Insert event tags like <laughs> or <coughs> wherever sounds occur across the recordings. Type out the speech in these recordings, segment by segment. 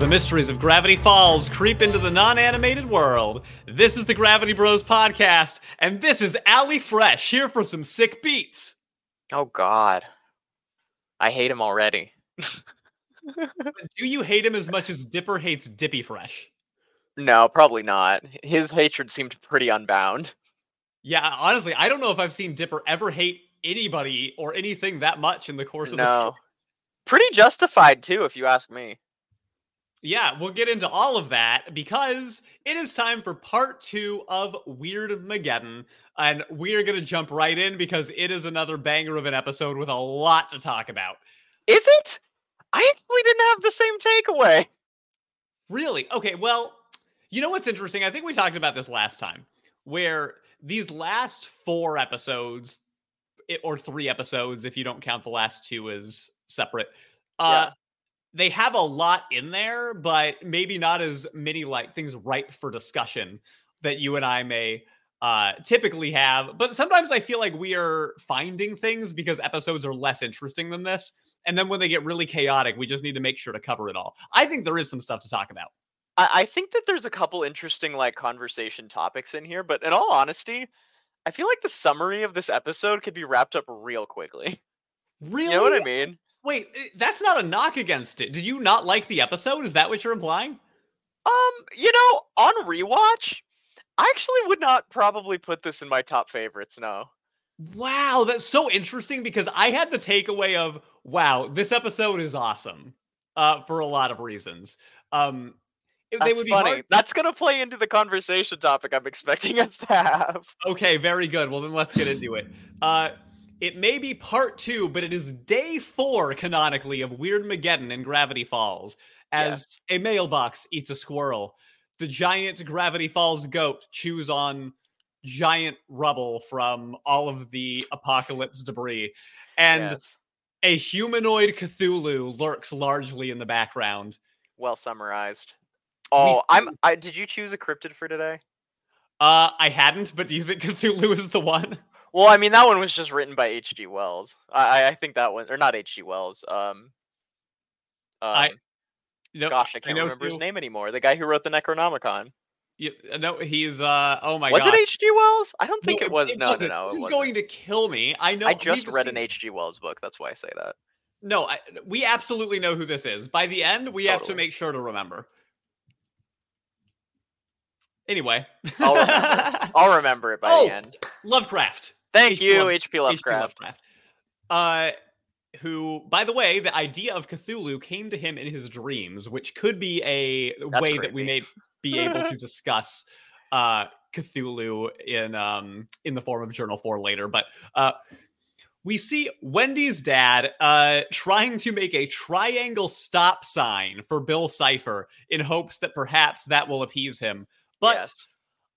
the mysteries of Gravity Falls creep into the non animated world. This is the Gravity Bros podcast, and this is Alec Fresh here for some sick beats. Oh God, I hate him already. Do you hate him as much as Dipper hates Dippy Fresh? No, probably not. His hatred seemed pretty unbound. Yeah, honestly, I don't know if I've seen Dipper ever hate anybody or anything that much in the course of the No. series. Pretty justified too, if you ask me. Yeah, we'll get into all of that because it is time for part two of Weirdmageddon. And we're going to jump right in because it is another banger of an episode with a lot to talk about. Is it? I actually didn't have the same takeaway. Really? Okay, well, you know what's interesting? I think we talked about this last time, where these last four episodes, or three episodes, if you don't count the last two as separate, uh, Yeah. They have a lot in there, but maybe not as many like things ripe for discussion that you and I may uh typically have but sometimes i feel like we are finding things because episodes are less interesting than this and then when they get really chaotic we just need to make sure to cover it all i think there is some stuff to talk about I, I think that there's a couple interesting like conversation topics in here, but in all honesty, I feel like the summary of this episode could be wrapped up real quickly. really <laughs> You know what I mean? Wait eh, that's not a knock against it did you not like the episode is that what you're implying Um, you know, on rewatch, I actually would not probably put this in my top favorites. No. wow that's so interesting because i had the takeaway of wow this episode is awesome uh for a lot of reasons um That's they would be funny. hard- That's gonna play into the conversation topic I'm expecting us to have. Okay, very good. Well, then let's get into it. Uh, it may be part two, but it is day four canonically of Weirdmageddon in Gravity Falls. As Yes. a mailbox eats a squirrel, the giant Gravity Falls goat chews on giant rubble from all of the apocalypse debris, and Yes. a humanoid Cthulhu lurks largely in the background. well summarized. Oh, I'm. I did you choose a cryptid for today? Uh, I hadn't, but do you think Cthulhu is the one? Well, I mean that one was just written by H.G. Wells. I I- I think that one or not H.G. Wells. Um. I- um, No, gosh, I can't know remember his name anymore. The guy who wrote the Necronomicon. Yeah, no, he's uh. Oh my was god. Was it H.G. Wells? I don't think No, it was. no, no, wasn't. no. This it is wasn't. going to kill me. I know. I just read an H.G. Wells book. That's why I say that. No, I, we absolutely know who this is. By the end, we have to make sure to remember. Anyway, I'll remember. <laughs> I'll remember it by Oh, the end. Lovecraft. Thank H.P. you, H.P. H.P. Lovecraft. Uh, who, by the way, the idea of Cthulhu came to him in his dreams, which could be a That's way that we may be able to discuss uh, Cthulhu in um, in the form of Journal Four later. But uh, we see Wendy's dad uh, trying to make a triangle stop sign for Bill Cipher in hopes that perhaps that will appease him. But Yes.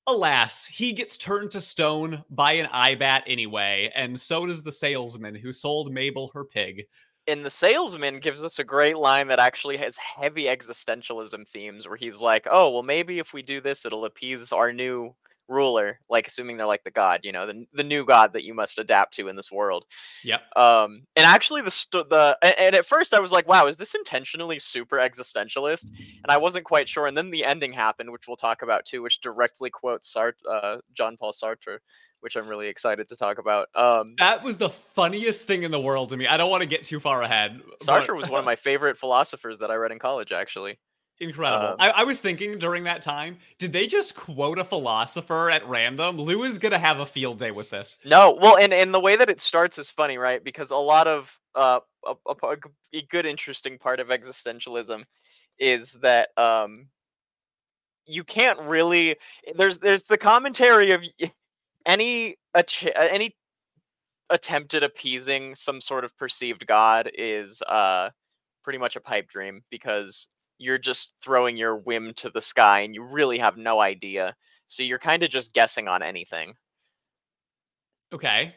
Alas, he gets turned to stone by an Eye-Bat anyway, and so does the salesman who sold Mabel her pig. and the salesman gives us a great line that actually has heavy existentialism themes where he's like oh well maybe if we do this it'll appease our new ruler like assuming they're like the god you know the, the new god that you must adapt to in this world Yeah. um and actually the st- the and at first i was like wow is this intentionally super existentialist and i wasn't quite sure and then the ending happened which we'll talk about too which directly quotes Sart- uh, john paul sartre which i'm really excited to talk about um That was the funniest thing in the world to me. I don't want to get too far ahead. but- sartre was one of my favorite philosophers that i read in college actually incredible. um, I, I was thinking during that time, did they just quote a philosopher at random? Lou is gonna have a field day with this. No, well, and and the way that it starts is funny, right? Because a lot of uh, a, a, a good, interesting part of existentialism is that um, you can't really. There's there's the commentary of any any attempt at appeasing some sort of perceived god is uh pretty much a pipe dream because you're just throwing your whim to the sky and you really have no idea. So you're kind of just guessing on anything. Okay.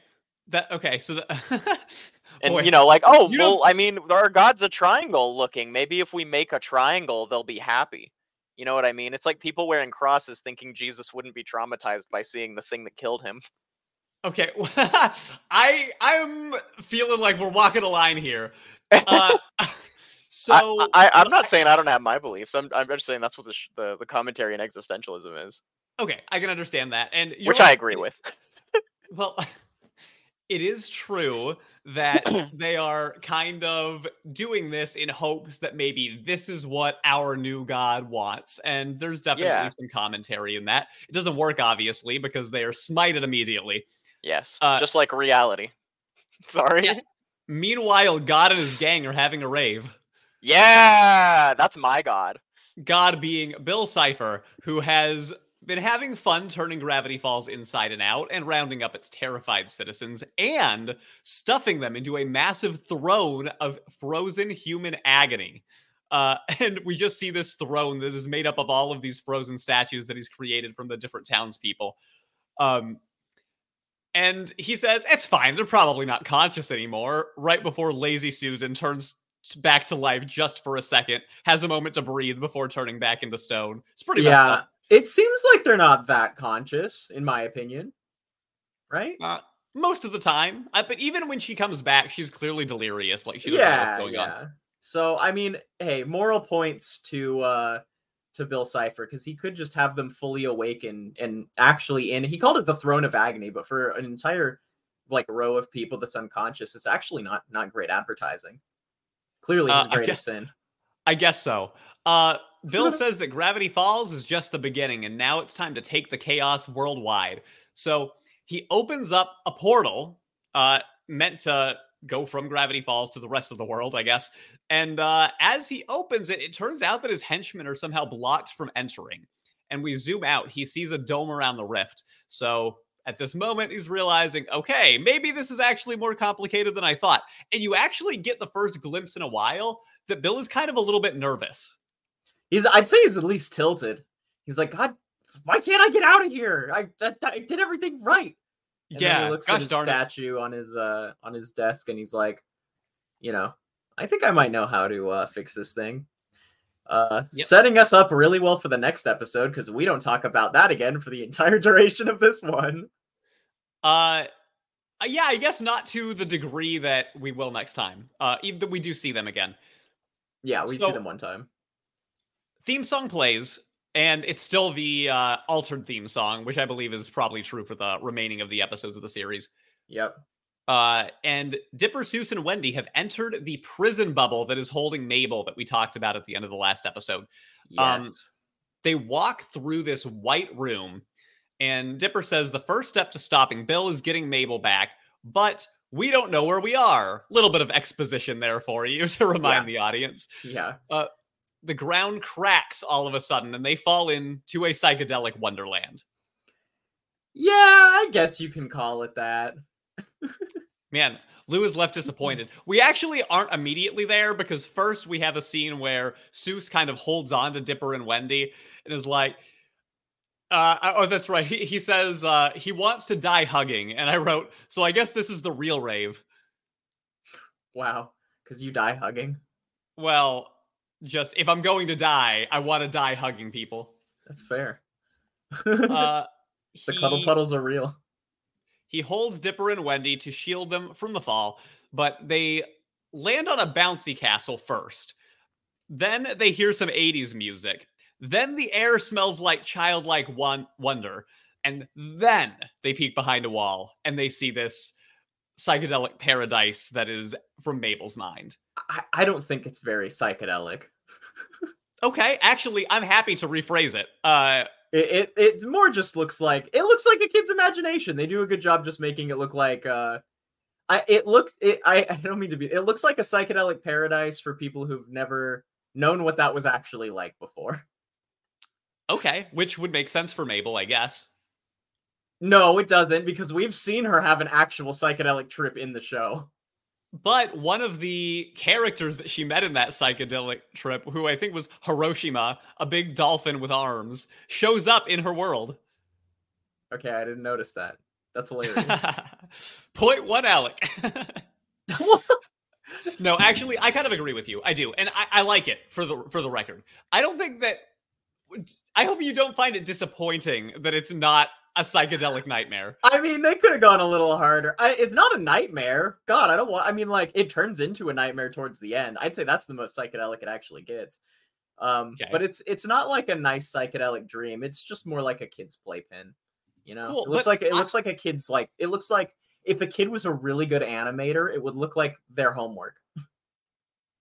That okay, so the <laughs> And Boy, you know, like, oh, you don't- well, I mean, our god's a triangle looking. Maybe if we make a triangle, they'll be happy. You know what I mean? It's like people wearing crosses thinking Jesus wouldn't be traumatized by seeing the thing that killed him. Okay, <laughs> I I'm feeling like we're walking a line here. Uh, <laughs> So I, I'm not saying I don't have my beliefs. I'm, I'm just saying that's what the, sh- the the commentary in existentialism is, okay, I can understand that, and which I agree with. <laughs> Well, <laughs> it is true that <coughs> they are kind of doing this in hopes that maybe this is what our new god wants. And there's definitely Yeah. some commentary in that. It doesn't work, obviously, because they are smited immediately. Yes, Uh, just like reality. <laughs> Sorry. Yeah. Meanwhile, God and his gang are having a rave. Yeah, that's my god. God being Bill Cipher, who has been having fun turning Gravity Falls inside and out and rounding up its terrified citizens and stuffing them into a massive throne of frozen human agony. Uh, <laughs> and we just see this throne that is made up of all of these frozen statues that he's created from the different townspeople. Um, and he says, It's fine. They're probably not conscious anymore. Right before Lazy Susan turns back to life just for a second, has a moment to breathe before turning back into stone. It's pretty messed yeah, up. it seems like they're not that conscious, in my opinion. Right? Uh, most of the time. Uh, but even when she comes back, she's clearly delirious. Like she doesn't know yeah, what's going on. yeah. So I mean, hey, moral points to uh to Bill Cipher because he could just have them fully awaken and actually in. He called it the throne of agony, but for an entire like row of people that's unconscious, it's actually not not great advertising. Clearly, Uh, his I greatest guess- sin. I guess so. Uh, Bill <laughs> says that Gravity Falls is just the beginning, and now it's time to take the chaos worldwide. So he opens up a portal uh, meant to go from Gravity Falls to the rest of the world, I guess. And uh, as he opens it, it turns out that his henchmen are somehow blocked from entering. And we zoom out. He sees a dome around the rift. So at this moment, he's realizing, okay, maybe this is actually more complicated than I thought. And you actually get the first glimpse in a while that Bill is kind of a little bit nervous. He's I'd say he's at least tilted. He's like, God, why can't I get out of here? I that, I did everything right. And yeah, he looks gosh at his darn it. statue on his uh on his desk and he's like, you know, I think I might know how to uh fix this thing. Uh Yep. setting us up really well for the next episode because we don't talk about that again for the <laughs> entire duration of this one. Uh, uh, yeah, I guess not to the degree that we will next time. Uh, even that we do see them again. Yeah, we So- see them one time. Theme song plays, and it's still the uh, altered theme song, which I believe is probably true for the remaining of the episodes of the series. Yep. Uh, and Dipper, Soos, and Wendy have entered the prison bubble that is holding Mabel that we talked about at the end of the last episode. Um, Yes. they walk through this white room and dipper says the first step to stopping bill is getting mabel back but we don't know where we are little bit of exposition there for you <laughs> to remind Yeah. the audience yeah. the ground cracks all of a sudden and they fall into a psychedelic wonderland Yeah, I guess you can call it that. Man lou is left disappointed <laughs> we actually aren't immediately there because first we have a scene where Soos kind of holds on to dipper and wendy and is like uh, oh, that's right. He, he says uh, he wants to die hugging. And I wrote, so I guess this is the real rave. Wow. Because you die hugging. Well, just if I'm going to die, I want to die hugging people. That's fair. <laughs> Uh, the cuddle he- puddles are real. He holds Dipper and Wendy to shield them from the fall, but they land on a bouncy castle first. Then they hear some 80s music. Then the air smells like childlike won- wonder. And then they peek behind a wall and they see this psychedelic paradise that is from Mabel's mind. I, I don't think it's very psychedelic. <laughs> Okay, actually, I'm happy to rephrase it. Uh, It, it it more just looks like it looks like a kid's imagination. They do a good job just making it look like uh I it looks it I, I don't mean to be it looks like a psychedelic paradise for people who've never known what that was actually like before. okay, which would make sense for Mabel, I guess. No, it doesn't because we've seen her have an actual psychedelic trip in the show. But one of the characters that she met in that psychedelic trip, who I think was Hiroshima, a big dolphin with arms, shows up in her world. Okay, I didn't notice that. That's hilarious. <laughs> Point one, Alec. <laughs> no, actually, I kind of agree with you. I do, and I, I like it for the for the record. I don't think that. I hope you don't find it disappointing that it's not a psychedelic nightmare. I mean, they could have gone a little harder. I, it's not a nightmare. God, I don't want. I mean, like it turns into a nightmare towards the end. I'd say that's the most psychedelic it actually gets. Um, Okay. but it's it's not like a nice psychedelic dream. It's just more like a kid's playpen. You know, Cool, it looks like it I- looks like a kid's like it looks like if a kid was a really good animator, it would look like their homework. <laughs>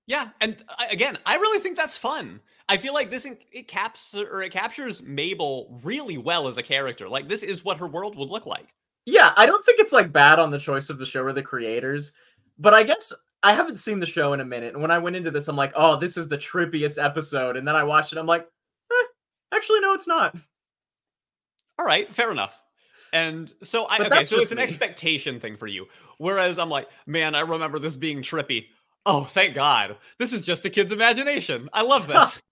Yeah, and I- again, I really think that's fun. I feel like this it caps or it captures Mabel really well as a character. Like this is what her world would look like. Yeah, I don't think it's like bad on the choice of the show or the creators, but I guess I haven't seen the show in a minute. And when I went into this, I'm like, oh, this is the trippiest episode. And then I watched it, I'm like, eh, actually, no, it's not. All right, fair enough. And so I But okay, that's so it's just an expectation thing for you. Whereas I'm like, man, I remember this being trippy. Oh, thank God. This is just a kid's imagination. I love this. <laughs>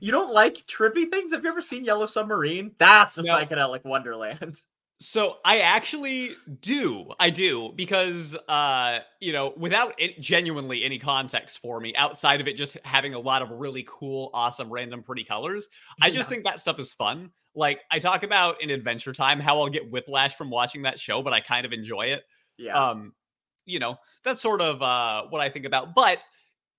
You don't like trippy things? Have you ever seen Yellow Submarine? That's a No. psychedelic wonderland. <laughs> So I actually do. I do because uh, you know, without it, genuinely any context for me outside of it just having a lot of really cool, awesome, random, pretty colors. I just Yeah. think that stuff is fun. Like I talk about in Adventure Time how I'll get whiplash from watching that show, but I kind of enjoy it. yeah. Um, you know, that's sort of uh what I think about. But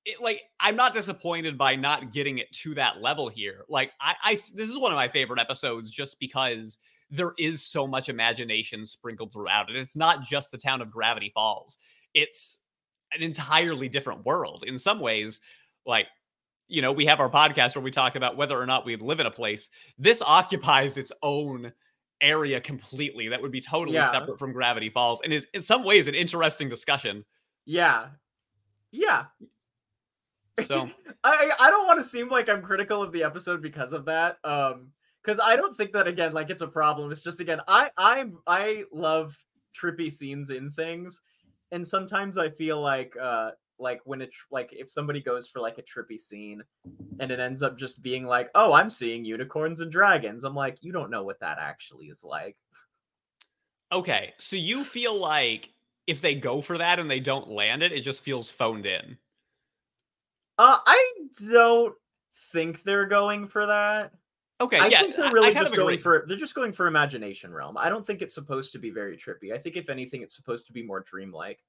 it, like I'm not disappointed by not getting it to that level here. Like I, I this is one of my favorite episodes just because there is so much imagination sprinkled throughout it. It's not just the town of Gravity Falls. It's an entirely different world in some ways. Like, you know, we have our podcast where we talk about whether or not we live in a place. This <laughs> occupies its own area completely that would be totally Yeah. separate from Gravity Falls and is in some ways an interesting discussion. yeah. Yeah. So, <laughs> I I don't want to seem like I'm critical of the episode because of that. Um, because I don't think that again, like it's a problem. It's just again, I I'm I love trippy scenes in things, and sometimes I feel like uh like when it like if somebody goes for like a trippy scene and it ends up just being like oh i'm seeing unicorns and dragons i'm like you don't know what that actually is like okay. So you feel like if they go for that and they don't land it, it just feels phoned in. uh i don't think they're going for that Okay. I yeah. think they're really just going agree. for they're just going for imagination realm. I don't think it's supposed to be very trippy. I think if anything, it's supposed to be more dreamlike,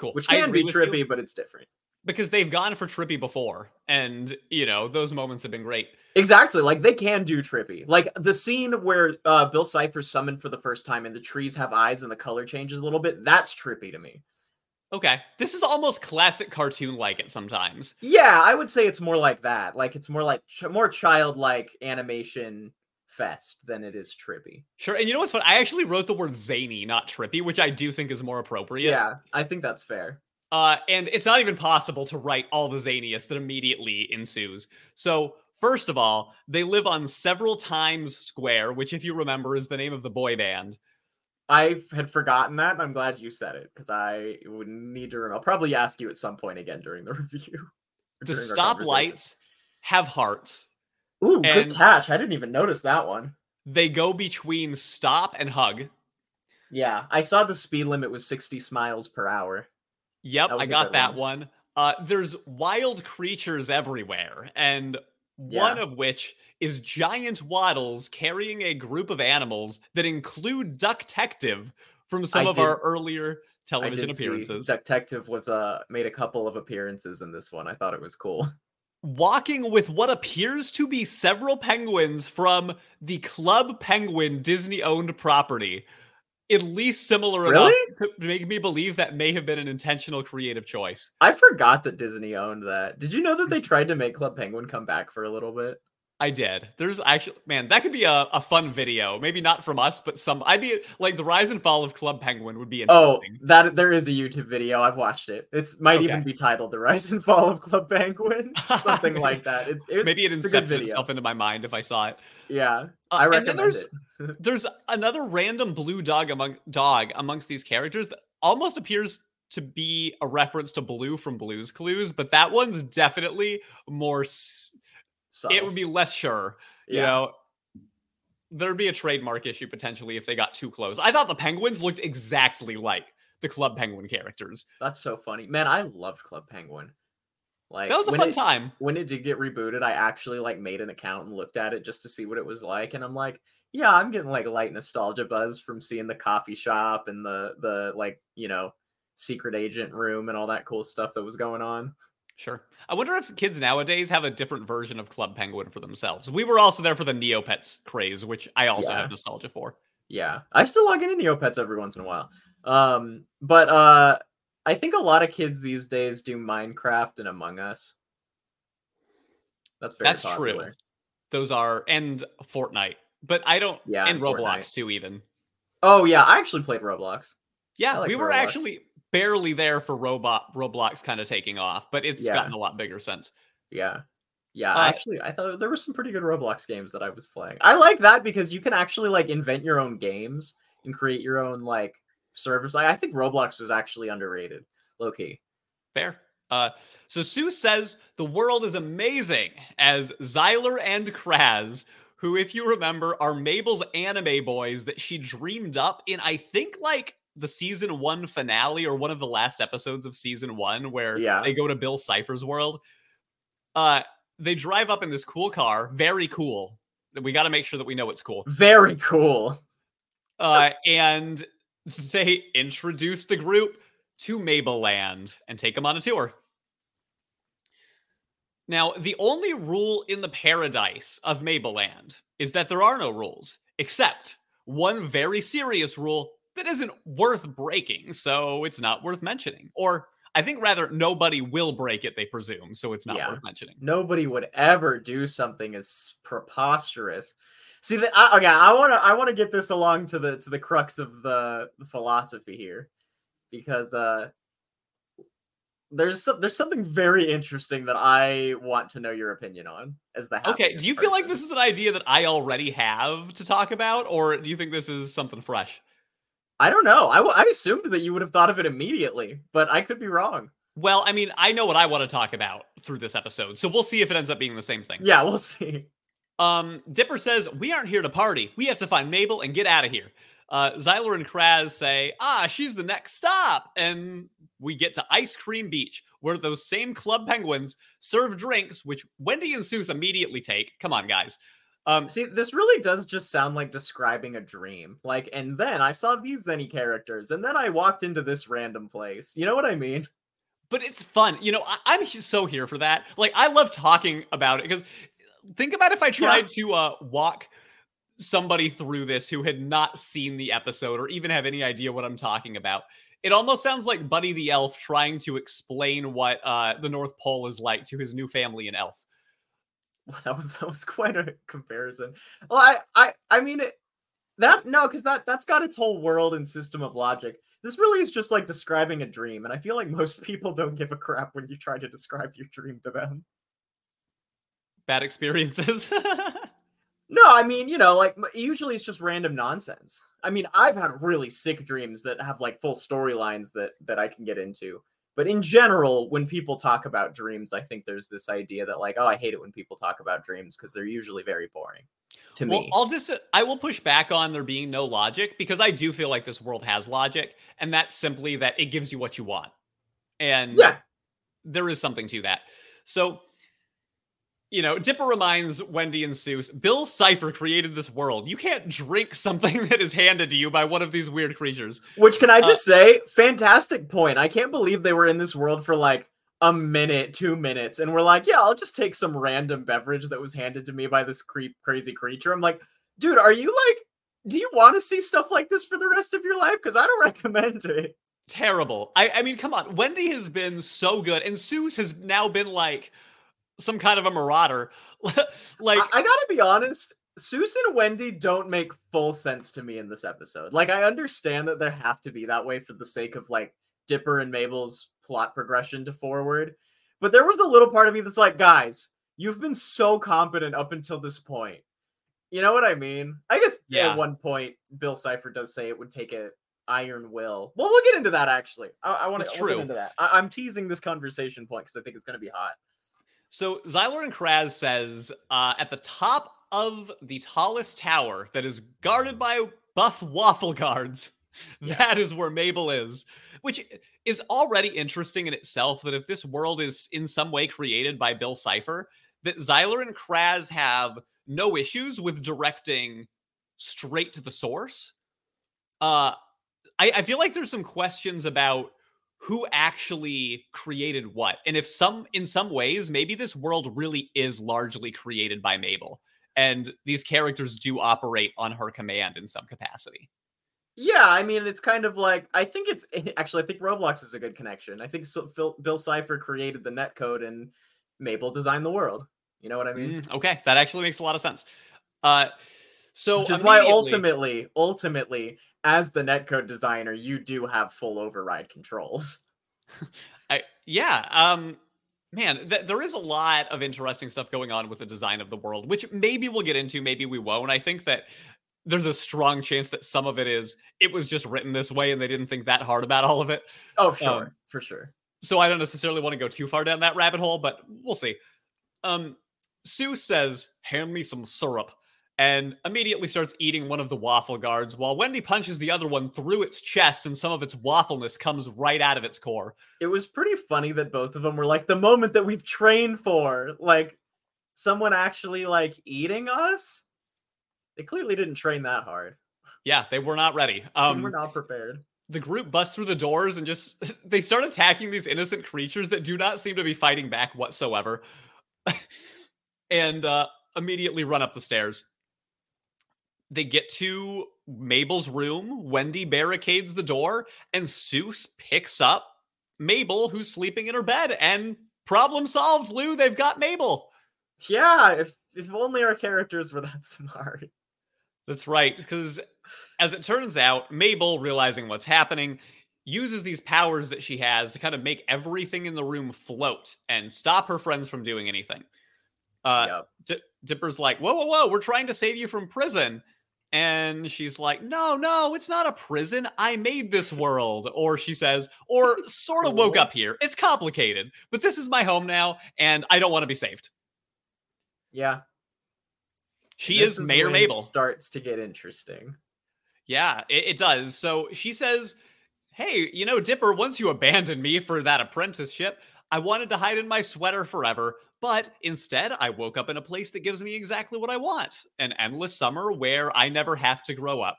cool. which can be with you. trippy, but it's different. because they've gone for trippy before and you know those moments have been great Exactly, like they can do trippy. Like the scene where uh, Bill Cipher's summoned for the first time and the trees have eyes and the color changes a little bit. That's trippy to me. okay this is almost classic cartoon like it sometimes Yeah, I would say it's more like that. Like it's more like ch- more childlike animation fest than it is trippy. sure and you know what's fun i actually wrote the word zany not trippy which i do think is more appropriate Yeah, I think that's fair. uh and it's not even possible to write all the zaniest that immediately ensues so first of all they live on Sev'ral Timez square which if you remember is the name of the boy band I had forgotten that, and I'm glad you said it because I would need to. Remember. I'll probably ask you at some point again during the <laughs> review. the stoplights have hearts Ooh, and- good catch! I didn't even notice that one. they go between stop and hug Yeah, I saw the speed limit was 60 miles per hour. Yep, I got that one. Uh, there's wild creatures everywhere, and one Yeah. of which is giant waddles carrying a group of animals that include Ducktective from some I of our did- earlier I television appearances. Detective was uh made a couple of appearances in this one. I thought it was cool. <laughs> Walking with what appears to be several penguins from the Club Penguin Disney owned property. At least similar enough to make me believe that may have been an intentional creative choice. I forgot that Disney owned that. Did you know that mm. they tried to make Club Penguin come back for a little bit? I did. There's actually, man, that could be a, a fun video. Maybe not from us, but some. I'd be like the rise and fall of Club Penguin would be interesting. Oh, that there is a YouTube video. I've watched it. It's might even be titled "The Rise and Fall of Club Penguin," <laughs> something like that. It's, it's Maybe it incepted itself into my mind if I saw it. Yeah, Uh, I then recommend there's it. <laughs> there's another random blue dog among dog amongst these characters that almost appears to be a reference to Blue from Blue's Clues, but that one's definitely more. s- So It would be less sure. You yeah. know, there'd be a trademark issue potentially if they got too close. I thought the penguins looked exactly like the Club Penguin characters. That's so funny, man. I loved Club Penguin. Like That was a fun it, time. when it did get rebooted, I actually like made an account and looked at it just to see what it was like, and I'm like, yeah, I'm getting like light nostalgia buzz from seeing the coffee shop and the the like you know secret agent room and all that cool stuff that was going on. Sure. I wonder if kids nowadays have a different version of Club Penguin for themselves. We were also there for the Neopets craze, which I also Yeah. have nostalgia for. Yeah, I still log into Neopets every once in a while. Um, but uh, I think a lot of kids these days do Minecraft and Among Us. That's very That's true. Those are and Fortnite, but I don't. Yeah, and and Roblox Fortnite. too. Even Oh yeah, I actually played Roblox. yeah, like we were Roblox. actually barely there for robot Roblox kind of taking off, but it's Yeah. gotten a lot bigger since. Yeah. Yeah, Uh, actually, I thought there were some pretty good Roblox games that I was playing. I like that because you can actually like invent your own games and create your own like servers. Like, I think Roblox was actually underrated, low key. Fair. Uh, so Sue says the world is amazing as Xyler and Craz, who, if you remember, are Mabel's anime boys that she dreamed up in, I think, like the season one finale or one of the last episodes of season one, where Yeah. they go to Bill Cipher's world. Uh, they drive up in this cool car, very cool. We got to make sure that we know it's cool. Very cool. Uh, and they introduce the group to Mabeland and take them on a tour. Now, the only rule in the paradise of Mabeland is that there are no rules, except one very serious rule that isn't worth breaking, so it's not worth mentioning. Or I think rather nobody will break it, they presume, so it's not Yeah. worth mentioning. Nobody would ever do something as preposterous. See, the, I, okay, I want to I want to get this along to the to the crux of the, the philosophy here, because uh, there's some, there's something very interesting that I want to know your opinion on as the Okay, do you feel like this is an idea that I already have to talk about, or do you think this is something fresh? I don't know. I, w- I assumed that you would have thought of it immediately, but I could be wrong. Well, I mean, I know what I want to talk about through this episode, so we'll see if it ends up being the same thing. Yeah, we'll see. Um, Dipper says, We aren't here to party. We have to find Mabel and get out of here. Uh, Xyler and Craz say, Ah, she's the next stop. And we get to Ice Cream Beach, where those same club penguins serve drinks, which Wendy and Soos immediately take. Come on, guys. Um, See, this really does just sound like describing a dream. Like, and then I saw these Zenny characters, and then I walked into this random place. You know what I mean? but it's fun. You know, I, I'm so here for that. Like, I love talking about it because think about if I tried to uh, walk somebody through this who had not seen the episode or even have any idea what I'm talking about. It almost sounds like Buddy the Elf trying to explain what uh, the North Pole is like to his new family in Elf. <laughs> That was that was quite a comparison. Well, I I I mean it. That no, because that that's got its whole world and system of logic. This really is just like describing a dream, and I feel like most <laughs> people don't give a crap when you try to describe your dream to them. Bad experiences. <laughs> No, I mean, you know, like usually it's just random nonsense. I mean, I've had really sick dreams that have like full storylines that that I can get into. But in general, when people talk about dreams, I think there's this idea that like, oh, I hate it when people talk about dreams because they're usually very boring to well, me. I'll just I will push back on there being no logic because I do feel like this world has logic, and that's simply that it gives you what you want. And yeah, there is something to that. So, you know, Dipper reminds Wendy and Soos, Bill Cipher created this world. You can't drink something <laughs> that is handed to you by one of these weird creatures. which can I uh, just say, fantastic point. I can't believe they were in this world for like a minute, two minutes, and we're like, yeah, I'll just take some random beverage that was handed to me by this creep crazy creature. I'm like, dude, are you like, do you want to see stuff like this for the rest of your life? Because I don't <laughs> recommend it. Terrible. I, I mean, come on. Wendy has been so good, and Soos has now been like some kind of a marauder. <laughs> like, I, I gotta be honest. Soos and Wendy don't make full sense to me in this episode. Like, I understand that there have to be that way for the sake of like Dipper and Mabel's plot progression to forward. But there was a little part of me that's like, guys, you've been so competent up until this point. You know what I mean? I guess Yeah. at one point, Bill Cipher does say it would take a iron will. Well, we'll get into that actually. I, I want to get into that. I, I'm teasing this conversation point because I think it's going to be hot. So Xyler and Craz says uh, at the top of the tallest tower that is guarded by buff waffle guards. <laughs> Yeah. That is where Mabel is, which is already interesting in itself. That if this world is in some way created by Bill Cipher, that Xyler and Craz have no issues with directing straight to the source. Uh, I, I feel like there's some questions about who actually created what, and if some, in some ways, maybe this world really is largely created by Mabel, and these characters do operate on her command in some capacity. Yeah, I mean, it's kind of like I think it's <laughs> actually I think Roblox is a good connection. I think so, Phil, Bill Cipher created the netcode and Mabel designed the world. You know what I mean? Mm, okay, that actually makes a lot of sense. Uh, so Which is why ultimately, ultimately, as the netcode designer, you do have full override controls. <laughs> I yeah, um man, th- there is a lot of interesting stuff going on with the design of the world, which maybe we'll get into, maybe we won't. I think that there's a strong chance that some of it is it was just written this way and they didn't think that hard about all of it. Oh, sure, Um, for sure. So I don't necessarily want to go too far down that rabbit hole, but we'll see. Um Sue says, "Hand me some syrup." And immediately starts eating one of the waffle guards while Wendy punches the other one through its chest and some of its waffleness comes right out of its core. It was pretty funny that both of them were like the moment that we've trained for, like someone actually like eating us. They clearly didn't train that hard. Yeah, they were not ready. They Um, were not prepared. the group busts through the doors and just <laughs> they start attacking these innocent creatures that do not seem to be fighting back whatsoever <laughs> and uh immediately run up the stairs they get to mabel's room wendy barricades the door and Soos picks up mabel who's sleeping in her bed and problem solved lou they've got mabel Yeah, if if only our characters were that <laughs> smart. That's right. Because as it turns out, Mabel, realizing what's happening, uses these powers that she has to kind of make everything in the room float and stop her friends from doing anything. Uh, yep. Di- Dipper's like, whoa, whoa, whoa, we're trying to save you from prison. And she's like, no, no, it's not a prison. I made this world. Or she says, or <laughs> sort of woke up here. It's complicated, but this is my home now, and I don't want to be saved. Yeah. She this is, Mayor Mabel. Starts to get interesting. Yeah, it, it does. So she says, Hey, you know, Dipper, once you abandoned me for that apprenticeship, I wanted to hide in my sweater forever, but instead I woke up in a place that gives me exactly what I want an endless summer where I never have to grow up.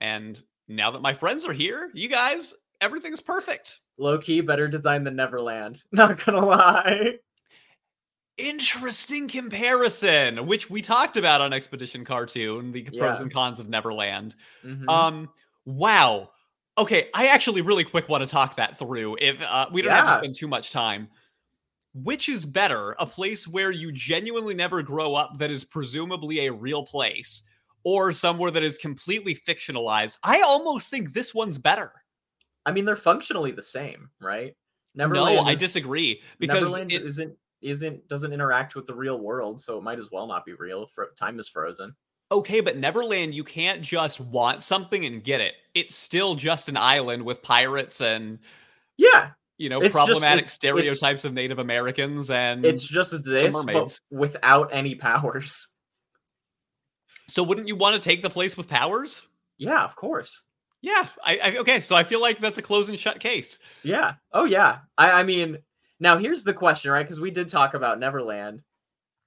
And now that my friends are here, you guys, everything's perfect. Low key, better design than Neverland. <laughs> Not gonna lie. Interesting comparison, which we talked about on Expedition Cartoon, the pros and cons of Neverland. Mhm. Um, wow. Okay, I actually really quick want to talk that through. If uh, we don't have to spend too much time, which is better, a place where you genuinely never grow up that is presumably a real place, or somewhere that is completely fictionalized? I almost think this one's better. I mean, they're functionally the same, right? no, I disagree because Neverland it, isn't isn't doesn't interact with the real world, so it might as well not be real. Fro- time is frozen. okay, but Neverland, you can't just want something and get it. It's still just an island with pirates and Yeah, you know It's problematic it's- it's- stereotypes of Native Americans and it's just this, but mermaids. without any powers. So wouldn't you want to take the place with powers? Yeah, of course. Yeah. I, I okay. So I feel like that's a close and shut case. Yeah. Oh yeah. I I mean, now here's the question, right? Because we did talk about Neverland,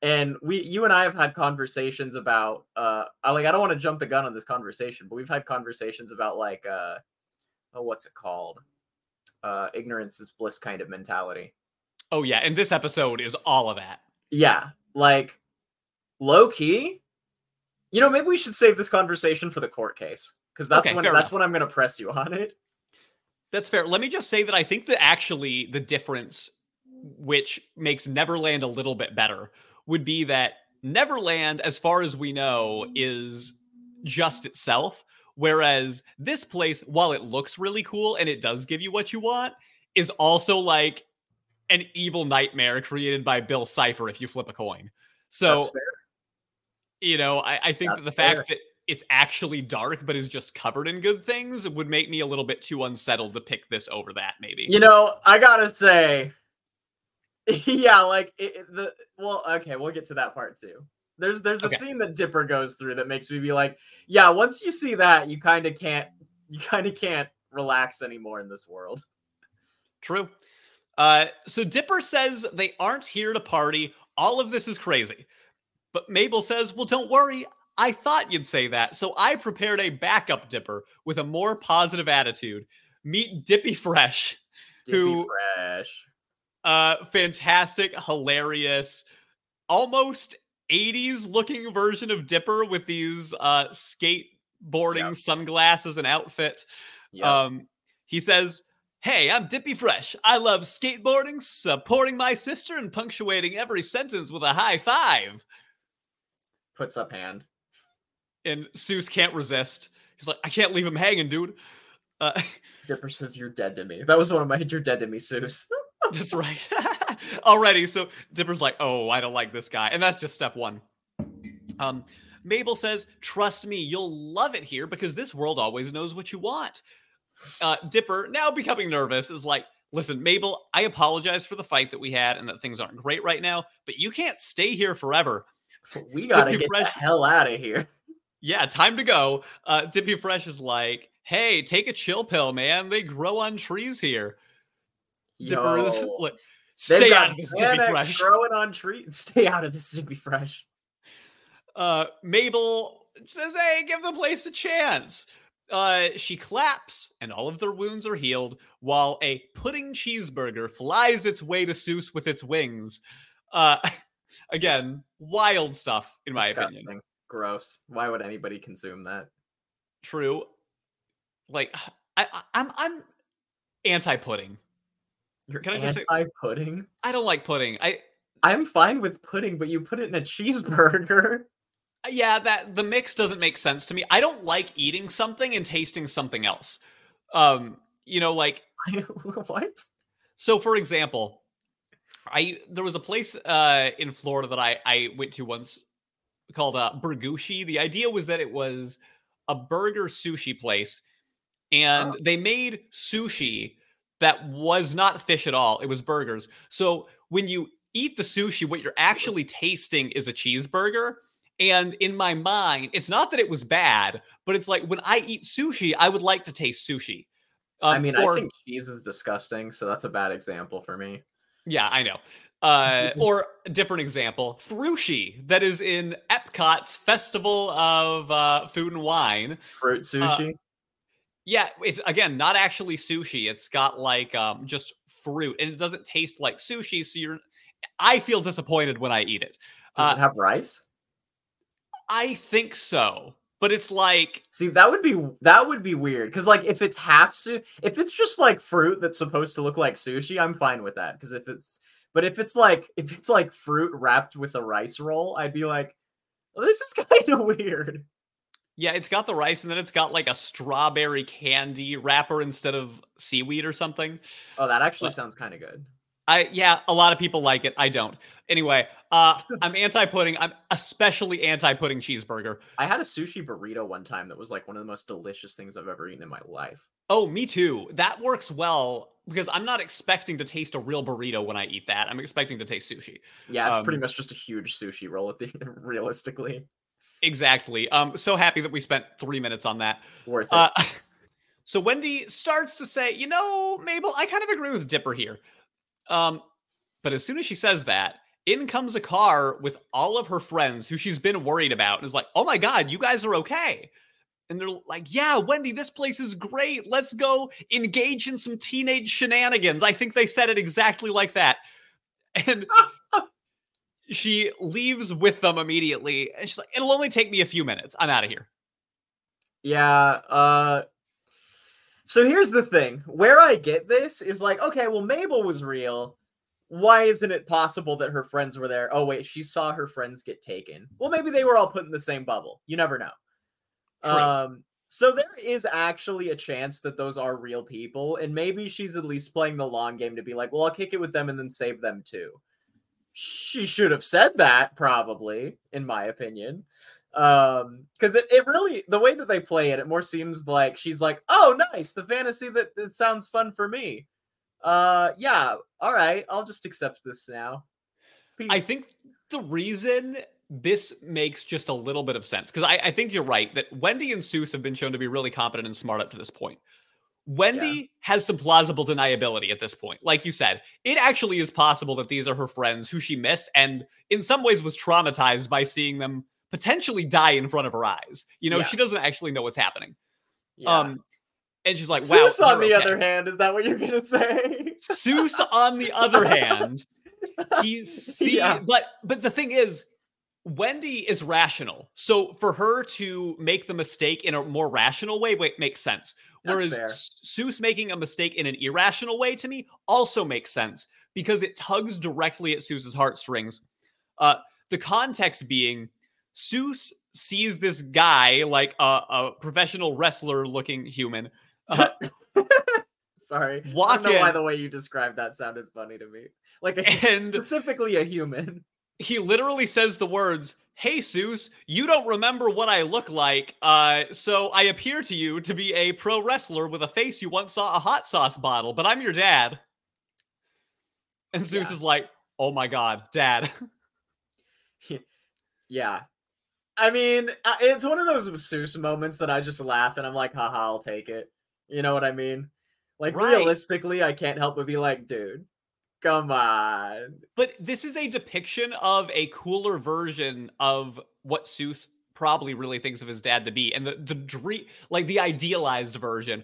and we you and I have had conversations about uh I like I don't want to jump the gun on this conversation, but we've had conversations about like uh oh what's it called? Uh ignorance is bliss kind of mentality. Oh yeah, and this episode is all of that. Yeah, like low key. You know, maybe we should save this conversation for the court case because that's Okay, when that's enough. when I'm going to press you on it. That's fair. Let me just say that I think that actually the difference, which makes Neverland a little bit better, would be that Neverland, as far as we know, is just itself. Whereas this place, while it looks really cool and it does give you what you want, is also like an evil nightmare created by Bill Cipher if you flip a coin. So you know, I, I think that the fact that it's actually dark but is just covered in good things would make me a little bit too unsettled to pick this over that, maybe. You know, I gotta say, <laughs> yeah, like it- the well, okay, we'll get to that part too. There's there's a Okay. scene that Dipper goes through that makes me be like, yeah, once you see that, you kind of can't you kind of can't relax anymore in this world. True. Uh, so Dipper says they aren't here to party. All of this is crazy. But Mabel says, well, don't worry. I thought you'd say that. So I prepared a backup Dipper with a more positive attitude. Meet Dippy Fresh. Dippy Who- fresh. Uh, fantastic, hilarious, almost 80s looking version of Dipper with these uh, skateboarding Yep. sunglasses and outfit. Yeah. Um, he says, Hey, I'm Dippy Fresh. I love skateboarding, supporting my sister, and punctuating every sentence with a high five. Puts up hand. And Soos can't resist. He's like, I can't leave him hanging, dude. Uh, <laughs> Dipper says you're dead to me. That was one of my you're dead to me, Soos. <laughs> that's right. <laughs> Already. So Dipper's like, Oh, I don't like this guy. And that's just step one. Um, Mabel says, Trust me, you'll love it here because this world always knows what you want. Uh, Dipper, now becoming nervous, is like, Listen, Mabel, I apologize for the fight that we had and that things aren't great right now, but you can't stay here forever. <laughs> we gotta Dippy get the Fresh- hell out of here. Yeah, time to go. Uh, Dippy Fresh is like, Hey, take a chill pill, man. They grow on trees here. Dipper is like, They've <laughs> Stay out of this, Xanax Fresh. growing on trees. Stay out of this, Dippy Fresh. uh Mabel says, "Hey, give the place a chance." Uh she claps and all of their wounds are healed while a pudding cheeseburger flies its way to Soos with its wings. Uh <laughs> again, wild stuff in my opinion. Gross. Why would anybody consume that? True. Like <sighs> I, I'm I'm anti-pudding. You're Can I just say- anti-pudding. I don't like pudding. I I'm fine with pudding, but you put it in a cheeseburger. <laughs> yeah, that the mix doesn't make sense to me. I don't like eating something and tasting something else. Um, you know, like <laughs> what? So, for example, I there was a place uh, in Florida that I I went to once called uh, Burgushi. The idea was that it was a burger sushi place, and they made sushi that was not fish at all. It was burgers. So when you eat the sushi, what you're actually tasting is a cheeseburger. And in my mind, it's not that it was bad, but it's like when I eat sushi, I would like to taste sushi. I Um, mean, or- I think cheese is disgusting, so that's a bad example for me. Yeah, I know. Uh, <laughs> or a different example, Frushi, that is in Epcot's Festival of uh, Food and Wine. Fruit sushi. Yeah, it's again not actually sushi. It's got like um, just fruit, and it doesn't taste like sushi. So you're, I feel disappointed when I eat it. Does uh, it have rice? I think so, but it's like See, that would be that would be weird because like if it's half su- if it's just like fruit that's supposed to look like sushi, I'm fine with that. Because if it's but if it's like if it's like fruit wrapped with a rice roll, I'd be like, well, this is <laughs> kind of weird. Yeah, it's got the rice, and then it's got like a strawberry candy wrapper instead of seaweed or something. Oh, that actually But- sounds kind of good. I yeah, a lot of people like it. I don't. Anyway, uh I'm anti-pudding. I'm especially anti-pudding cheeseburger. I had a sushi burrito one time that was like one of the most delicious things I've ever eaten in my life. Oh, me too. That works well because I'm not expecting to taste a real burrito when I eat that. I'm expecting to taste sushi. Yeah, it's pretty Um, much just a huge sushi roll at the <laughs> realistically. Exactly. Um so happy that we spent 3 minutes on that. Worth it. Uh <laughs> so Wendy starts to say, "You know, Mabel, I kind of agree with Dipper here." Um but as soon as she says that, in comes a car with all of her friends who she's been worried about and is like, "Oh my god, you guys are okay." And they're like, "Yeah, Wendy, this place is great. Let's go engage in some teenage shenanigans." I think they said it exactly like that. And <laughs> she leaves with them immediately. And she's like, "It'll only take me a few minutes. I'm out of here." Yeah, uh so here's the thing. Where I get this is like, okay, well Mabel was real. Why isn't it possible that her friends were there? Oh wait, she saw her friends get taken. Well, maybe they were all put in the same bubble. You never know. True. Um so there is actually a chance that those are real people and maybe she's at least playing the long game to be like, "Well, I'll kick it with them and then save them too." She should have said that probably, in my opinion. Um because it, it really the way that they play it it more seems like she's like oh nice the fantasy that it sounds fun for me. Uh yeah all right i'll just accept this now. I think the reason this makes just a little bit of sense because I, I think you're right that Wendy and Soos have been shown to be really competent and smart up to this point. Wendy yeah. has some plausible deniability at this point. Like you said, it actually is possible that these are her friends who she missed and in some ways was traumatized by seeing them potentially die in front of her eyes. You know, yeah. she doesn't actually know what's happening. Yeah. Um and she's like, wow. Soos on the okay. other hand, is that what you're gonna say? Soos on the other hand, he's <laughs> see, yeah. but but the thing is, Wendy is rational. So for her to make the mistake in a more rational way wait, makes sense. Whereas Soos making a mistake in an irrational way to me also makes sense because it tugs directly at Soos's heartstrings. Uh, the context being Soos sees this guy like a, a professional wrestler looking human. Uh, <laughs> Sorry, walk I don't know in. why the way you described that sounded funny to me. Like a, <laughs> and specifically a human. He literally says the words, Hey, Soos, you don't remember what I look like, uh, so I appear to you to be a pro wrestler with a face you once saw a hot sauce bottle, but I'm your dad. And Soos yeah. is like, Oh my god, dad. <laughs> yeah. I mean, uh, it's one of those Soos moments that I just laugh and I'm like, haha, I'll take it. You know what I mean? Like, right. realistically, I can't help but be like, dude, Come on. But this is a depiction of a cooler version of what Soos probably really thinks of his dad to be and the the dream like the idealized version.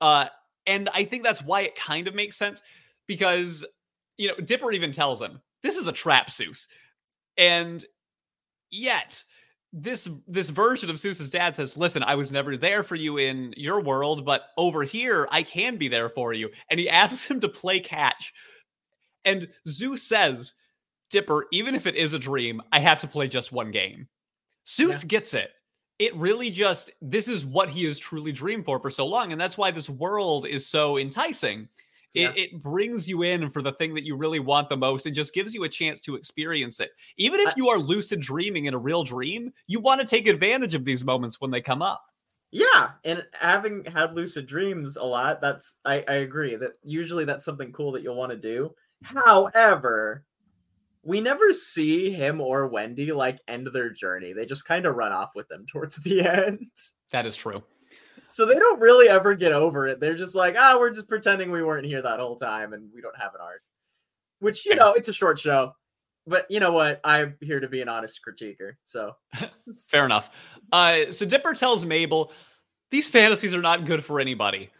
Uh and I think that's why it kind of makes sense because you know, Dipper even tells him, "This is a trap, Soos." And yet, this this version of Soos's dad says, "Listen, I was never there for you in your world, but over here I can be there for you." And he asks him to play catch and Soos says, Dipper, even if it is a dream, I have to play just one game. Soos yeah. gets it. It really just, this is what he has truly dreamed for for so long. And that's why this world is so enticing. Yeah. It, it, brings you in for the thing that you really want the most and just gives you a chance to experience it. Even if you are lucid dreaming in a real dream, you want to take advantage of these moments when they come up. Yeah, and having had lucid dreams a lot, that's I, I agree that usually that's something cool that you'll want to do. However, we never see him or Wendy like end their journey. They just kind of run off with them towards <laughs> the end. That is true. So they don't really ever get over it. They're just like, ah, we're just pretending we weren't here that whole time and we don't have an arc. Which, you know, it's a short show. But you know what? I'm here to be an honest critiquer. So <laughs> fair enough. Uh, so Dipper tells Mabel, these fantasies are not good for anybody.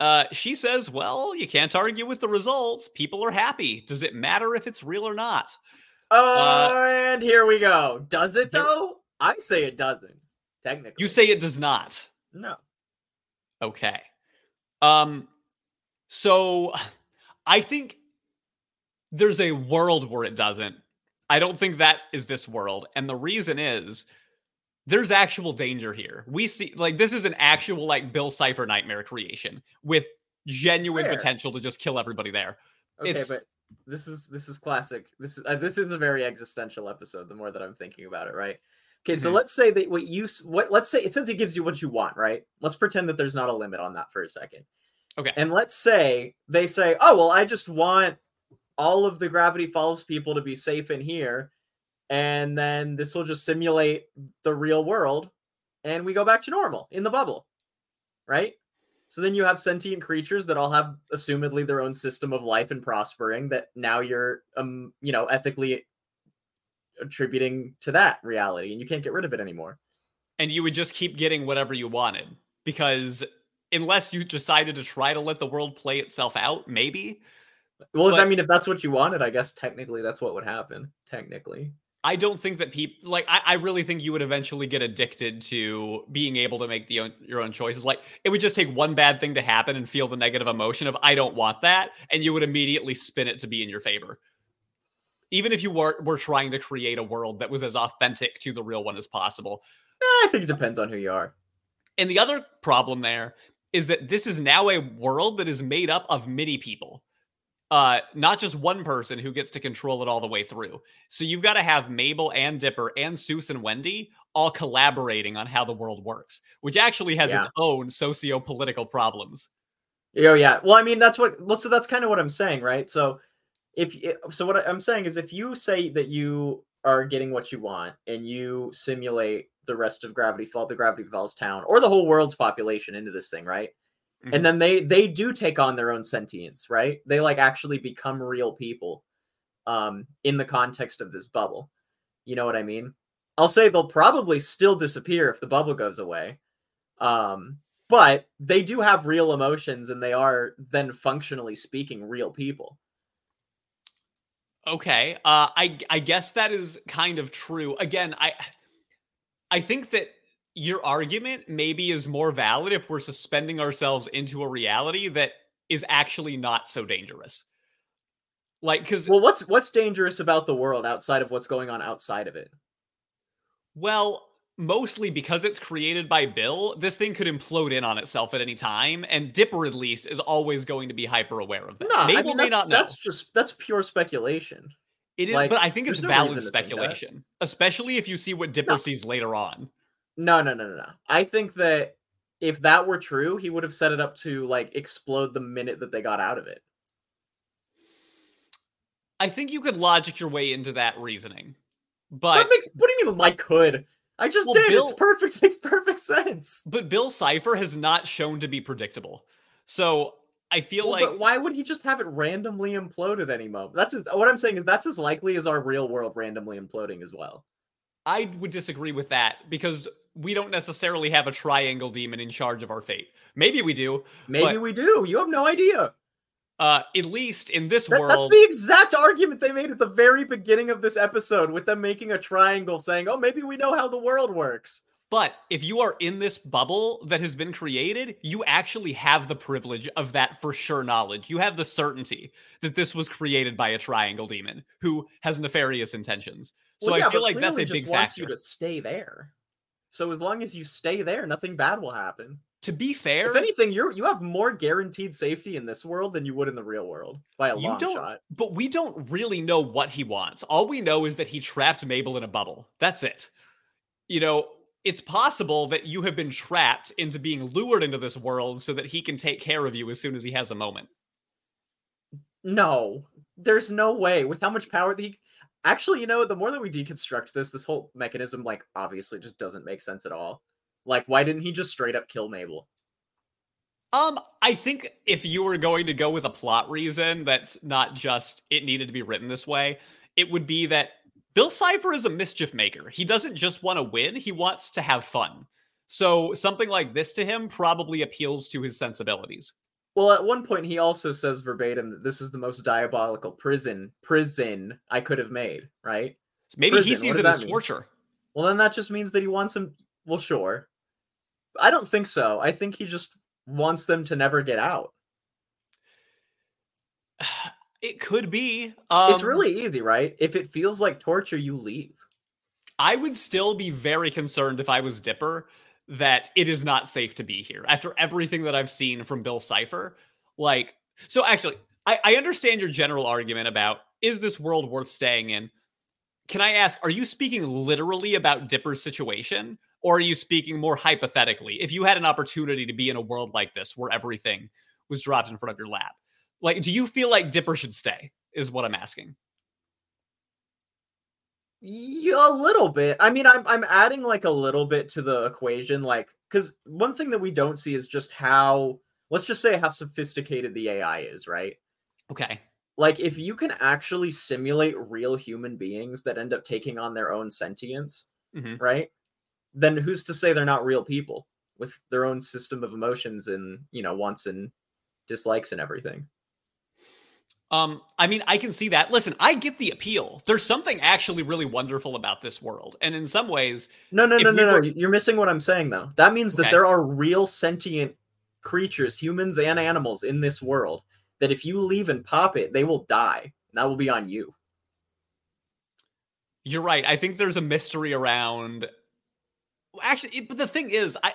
Uh, she says, Well, you can't argue with the results. People are happy. Does it matter if it's real or not? Oh, uh, and here we go. Does it though? I say it doesn't. Technically. You say it does not. No. Okay. Um so I think there's a world where it doesn't. I don't think that is this world. And the reason is there's actual danger here. We see like this is an actual like Bill Cipher nightmare creation with genuine Fair. potential to just kill everybody there. Okay, it's, but this is this is classic. This is uh, this is a very existential episode. The more that I'm thinking about it, right? Okay, so mm-hmm. let's say that what you what let's say since it gives you what you want, right? Let's pretend that there's not a limit on that for a second. Okay. And let's say they say, "Oh, well, I just want all of the Gravity Falls people to be safe in here." And then this will just simulate the real world and we go back to normal in the bubble right? So then you have sentient creatures that all have assumedly their own system of life and prospering that now you're um you know ethically attributing to that reality and you can't get rid of it anymore. And you would just keep getting whatever you wanted because unless you decided to try to let the world play itself out maybe. Well but, i mean if that's what you wanted i guess technically that's what would happen technically I don't think that people like. I, I, really think you would eventually get addicted to being able to make the own, your own choices. Like it would just take one bad thing to happen and feel the negative emotion of "I don't want that," and you would immediately spin it to be in your favor. Even if you were were trying to create a world that was as authentic to the real one as possible. I think it depends on who you are. And the other problem there is that this is now a world that is made up of many people uh, not just one person who gets to control it all the way through. So you've got to have Mabel and Dipper and Soos and Wendy all collaborating on how the world works, which actually has yeah. its own socio-political problems. Oh yeah. Well, I mean that's what. Well, so that's kind of what I'm saying, right? So if so, what I'm saying is, if you say that you are getting what you want and you simulate the rest of Gravity Fall, the Gravity Falls town, or the whole world's population into this thing, right? Mhm. And then they they do take on their own sentience, right? They like actually become real people um in the context of this bubble. You know what I mean? I'll say they'll probably still disappear if the bubble goes away. Um but they do have real emotions and they are then functionally speaking real people. Okay. Uh I I guess that is kind of true. Again, I I think that your argument maybe is more valid if we're suspending ourselves into a reality that is actually not so dangerous. Like cuz Well, what's what's dangerous about the world outside of what's going on outside of it? well, mostly because it's created by Bill, this thing could implode in on itself at any time and Dipper at least is always going to be hyper aware of that. No, Mabel I mean may that's, not know. that's just that's pure speculation. It is, like, but I think it's no valid reason to think that. speculation, especially if you see what Dipper No. sees later on. No, no, no, no, no. I think that if that were true, he would have set it up to like explode the minute that they got out of it. I think you could logic your way into that reasoning, but that makes what do you mean like could? I just Well, did. Bill- It's perfect. It <laughs> makes perfect sense. but Bill Cipher has not shown to be predictable. So I feel Well, like but why would he just have it randomly implode at any moment? That's as, what I'm saying is that's as likely as our real world randomly imploding as well. I would disagree with that because we don't necessarily have a triangle demon in charge of our fate. Maybe we do. Maybe we do. You have no idea. Uh, at least in this That- that's the exact argument they made at the very beginning of this episode with them making a triangle saying, "Oh, maybe we know how the world works." But if you are in this bubble that has been created, you actually have the privilege of that for sure knowledge. You have the certainty that this was created by a triangle demon who has nefarious intentions. So Well, yeah, I feel like that's a big factor. you to stay there. So as long as you stay there, nothing bad will happen. To be fair, If anything, you're you have more guaranteed safety in this world than you would in the real world by a You long shot. but we don't really know what he wants. All we know is that he trapped Mabel in a bubble. That's it. You know, it's possible that you have been trapped into being lured into this world so that he can take care of you as soon as he has a moment. No, there's no way with how much power that he. Actually, you know, the more that we deconstruct this, this whole mechanism, like, obviously just doesn't make sense at all. Like, why didn't he just straight up kill Mabel? Um, I think if you were going to go with a plot reason that's not just it needed to be written this way, it would be that Bill Cipher is a mischief maker. He doesn't just want to win, he wants to have fun. So something like this to him probably appeals to his sensibilities. Well, at one point, he also says verbatim that this is the most diabolical prison prison I could have made. Right? Maybe he Prison, what sees it as mean? torture. Well, then that just means that he wants him. Well, sure. I don't think so. I think he just wants them to never get out. <sighs> It could be. Um, it's really easy, right? If it feels like torture, you leave. I would still be very concerned if I was Dipper that it is not safe to be here after everything that I've seen from Bill Cipher. Like, so actually, I, I understand your general argument about is this world worth staying in? Can I ask, are you speaking literally about Dipper's situation? Or are you speaking more hypothetically? If you had an opportunity to be in a world like this where everything was dropped in front of your lap, like, do you feel like Dipper should stay? Is what I'm asking. Yeah, a little bit. I mean, I'm I'm adding like a little bit to the equation, like because one thing that we don't see is just how let's just say how sophisticated the AI is, right? Okay. Like if you can actually simulate real human beings that end up taking on their own sentience, Mhm. right? Then who's to say they're not real people with their own system of emotions and you know wants and dislikes and everything? Um, I mean, I can see that. Listen, I get the appeal. There's something actually really wonderful about this world. And in some ways, No, no, no, we no, no. were- You're missing what I'm saying though. That means that Okay. there are real sentient creatures, humans and animals in this world that if you leave and pop it, they will die. And that will be on you. you're right. I think there's a mystery around actually, it- but the thing is, I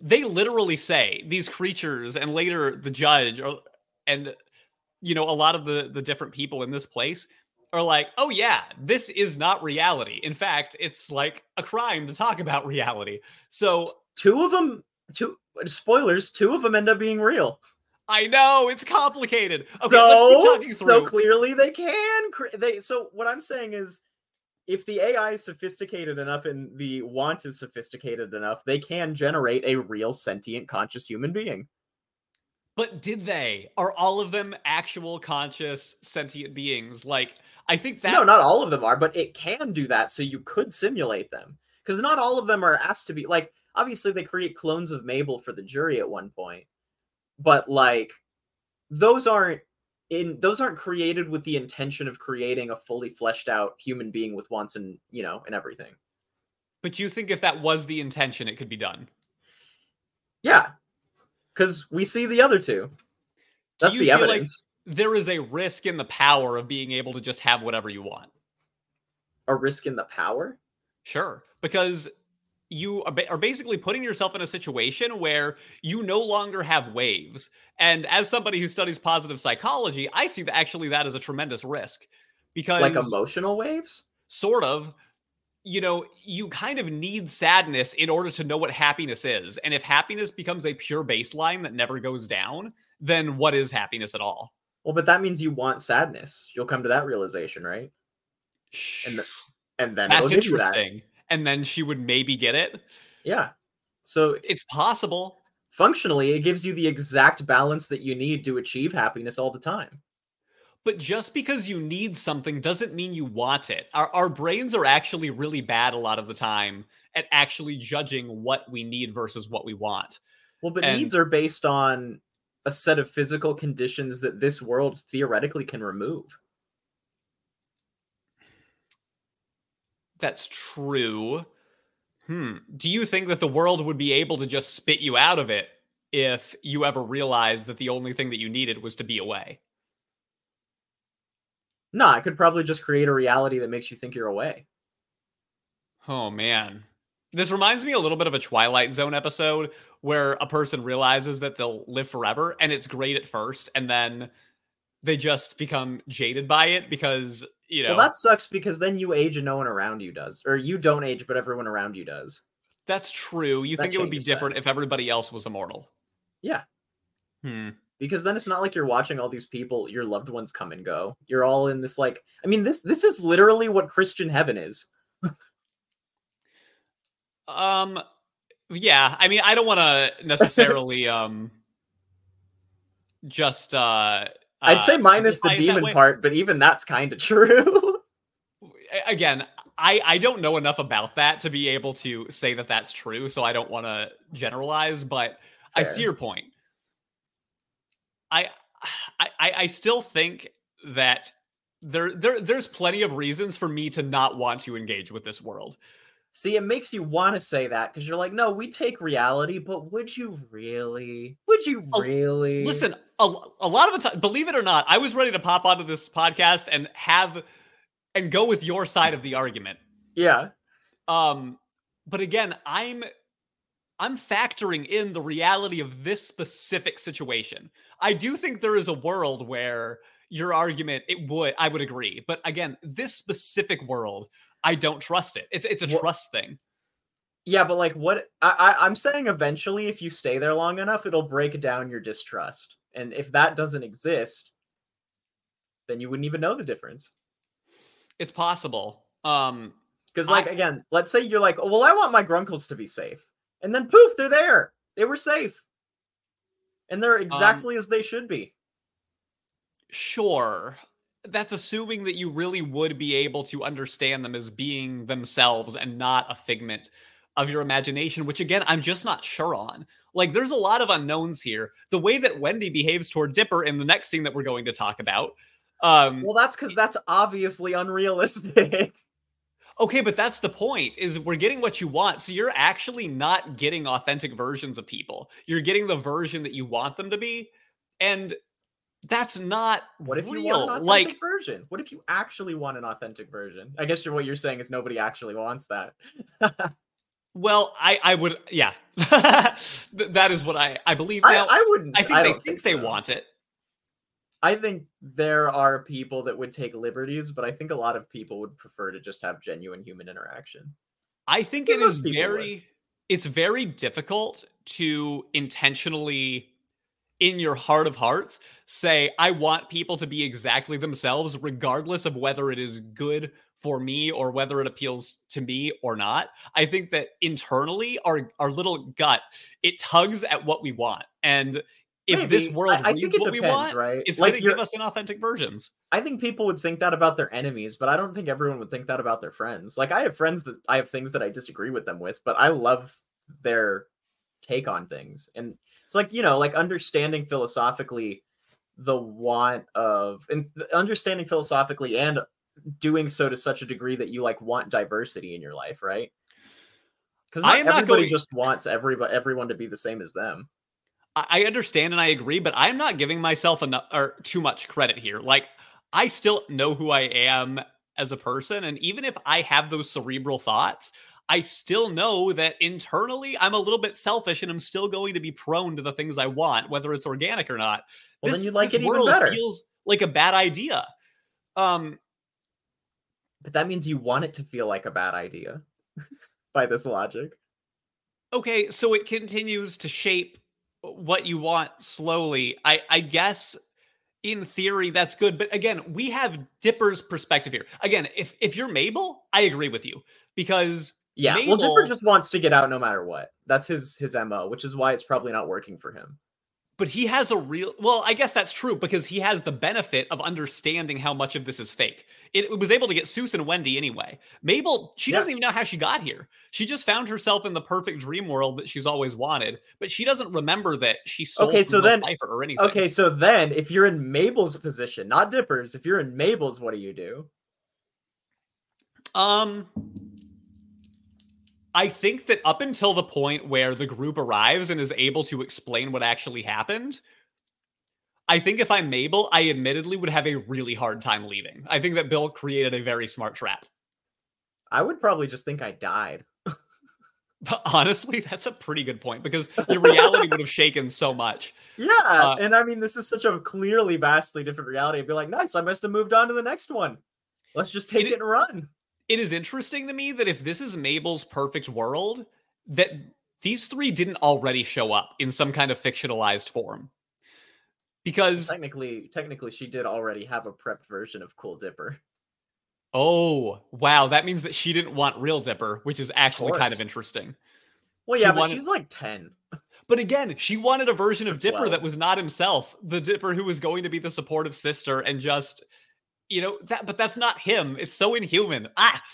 they literally say these creatures and later the judge or and you know, a lot of the the different people in this place are like, "Oh yeah, this is not reality. In fact, it's like a crime to talk about reality." So, Two of them, two spoilers, two of them end up being real. I know it's complicated. Okay, so, so clearly they can. They so what I'm saying is, if the AI is sophisticated enough and the want is sophisticated enough, they can generate a real sentient conscious human being. But did they? Are all of them actual conscious sentient beings? Like, I think that No, not all of them are, but it can do that, so you could simulate them. Because not all of them are asked to be like obviously they create clones of Mabel for the jury at one point. But like those aren't in those aren't created with the intention of creating a fully fleshed out human being with wants and you know and everything. But you think if that was the intention, it could be done? Yeah, because we see the other two. That's the feel like evidence. there is a risk in the power of being able to just have whatever you want. a risk in the power. Sure, because you are ba- are basically putting yourself in a situation where you no longer have waves. And as somebody who studies positive psychology, I see that actually that is a tremendous risk because Like emotional waves? sort of you know you kind of need sadness in order to know what happiness is and if happiness becomes a pure baseline that never goes down then what is happiness at all Well, but that means you want sadness. You'll come to that realization, right? And the- And then that's you that. interesting and then she would maybe get it Yeah. So it's possible functionally, it gives you the exact balance that you need to achieve happiness all the time. But just because you need something doesn't mean you want it. Our, our brains are actually really bad a lot of the time at actually judging what we need versus what we want. Well, but And- needs are based on a set of physical conditions that this world theoretically can remove. That's true. Hmm. Do you think that the world would be able to just spit you out of it if you ever realized that the only thing that you needed was to be away? No, I could probably just create a reality that makes you think you're away. Oh man. This reminds me a little bit of a Twilight Zone episode where a person realizes that they'll live forever and it's great at first and then they just become jaded by it because, you know, Well, that sucks because then you age and no one around you does. Or you don't age, but everyone around you does. that's true. You that think it would be changes that. different if everybody else was immortal. Yeah. Hmm. Because then it's not like you're watching all these people, your loved ones come and go. You're all in this like I mean this this is literally what Christian heaven is. Um yeah, I mean I don't want to necessarily <laughs> um just uh I'd say uh, minus the demon part, but even that's kind of true. <laughs> Again i i don't know enough about that to be able to say that that's true so i don't want to generalize but i see your point I, I i still think that there there there's plenty of reasons for me to not want to engage with this world See, it makes you want to say that because you're like, no, we take reality, but would you really? Would you really? listen a, a lot of the time believe it or not i was ready to pop onto this podcast and have and go with your side of the argument Yeah. Um, but again, I'm I'm factoring in the reality of this specific situation. I do think there is a world where your argument it would I would agree, but again, this specific world, I don't trust it. It's it's a Wha- trust thing. Yeah, but like what I, I I'm saying eventually if you stay there long enough, it'll break down your distrust. And if that doesn't exist, then you wouldn't even know the difference. It's possible. Um, Because I- like again, let's say you're like, oh, well, I want my grunkles to be safe. And then poof, they're there. They were safe. And they're exactly as they should be. sure. That's assuming that you really would be able to understand them as being themselves and not a figment of your imagination, which again, I'm just not sure on. Like, there's a lot of unknowns here. The way that Wendy behaves toward Dipper in the next scene that we're going to talk about. Um, Well, that's because that's obviously unrealistic. <laughs> okay, but that's the point is we're getting what you want. So you're actually not getting authentic versions of people. You're getting the version that you want them to be. And that's not What if you real. want an authentic like version? What if you actually want an authentic version? I guess you're, what you're saying is nobody actually wants that. <laughs> Well, I I would yeah. <laughs> That is what I I believe I, now. I, I wouldn't. I think I they don't think, they want it. I think there are people that would take liberties, but I think a lot of people would prefer to just have genuine human interaction. I think it is people would. very it's very difficult to intentionally in your heart of hearts say I want people to be exactly themselves regardless of whether it is good for me or whether it appeals to me or not. I think that internally, our our little gut it tugs at what we want, and if Maybe. this world I, I think it what depends, we want, right? it's like going to give us inauthentic versions. I think people would think that about their enemies, but I don't think everyone would think that about their friends. Like I have friends that I have things that I disagree with them with, but I love their take on things. And it's like, you know, like understanding philosophically the want of and understanding philosophically and doing so to such a degree that you like want diversity in your life, right? Because I not am not everybody going- just wants everybody everyone to be the same as them. I understand and I agree, but I'm not giving myself enough or too much credit here. Like I still know who I am as a person, and even if I have those cerebral thoughts, I still know that internally I'm a little bit selfish, and I'm still going to be prone to the things I want, whether it's organic or not. Well, this, then you'd like it even better. feels like a bad idea. Um, But that means you want it to feel like a bad idea <laughs> by this logic. okay, so it continues to shape what you want slowly. I I guess in theory that's good, but again, we have Dipper's perspective here. Again, if if you're Mabel, I agree with you because Yeah, well, Dipper Mabel- just wants to get out no matter what. That's his his mo, which is why it's probably not working for him. But he has a real well, I guess that's true because he has the benefit of understanding how much of this is fake. It, it was able to get Soos and Wendy anyway. Mabel, she Yeah. doesn't even know how she got here. She just found herself in the perfect dream world that she's always wanted, but she doesn't remember that she stole Okay, so then- Cipher or anything. Okay, so then if you're in Mabel's position, not Dipper's, if you're in Mabel's, what do you do? Um, I think that up until the point where the group arrives and is able to explain what actually happened, I think if I'm Mabel, I admittedly would have a really hard time leaving. I think that Bill created a very smart trap. I would probably just think I died. <laughs> But honestly, that's a pretty good point because your reality would have shaken so much. <laughs> Yeah, Uh, and I mean, this is such a clearly vastly different reality. I'd be like, nice, I must have moved on to the next one. Let's just take It- it and run. It is interesting to me that if this is Mabel's perfect world, that these three didn't already show up in some kind of fictionalized form. Because Technically, technically, she did already have a prepped version of Cool Dipper. Oh, wow. That means that she didn't want Real Dipper, which is actually kind of interesting. Well, She yeah, but wanted- she's like ten. But again, she wanted a version of Dipper that was not himself, the Dipper who was going to be the supportive sister and just, you know, that, but that's not him. It's so inhuman. Ah. <laughs>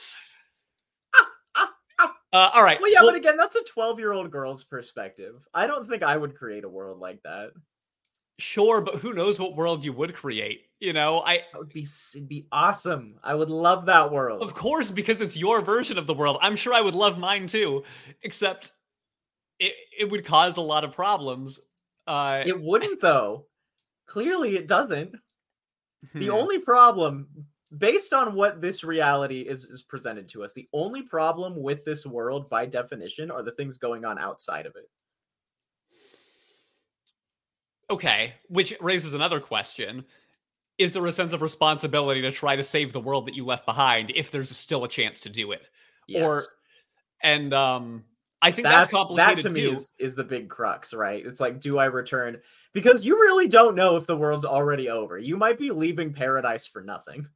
Uh, all right. Well, yeah, well, but again, that's a twelve-year-old girl's perspective. I don't think I would create a world like that. sure, but who knows what world you would create? You know, I, That would be it'd be awesome. I would love that world. of course, because it's your version of the world. I'm sure I would love mine too, except it, it would cause a lot of problems. Uh, It wouldn't though. Clearly, it doesn't. The hmm. only problem, based on what this reality is, is presented to us, the only problem with this world, by definition, are the things going on outside of it. Okay, which raises another question. Is there a sense of responsibility to try to save the world that you left behind if there's still a chance to do it? Yes. Or and um I think that's, that's that complicated to me too. is, is the big crux, right? It's like, do I return? Because you really don't know if the world's already over. You might be leaving paradise for nothing,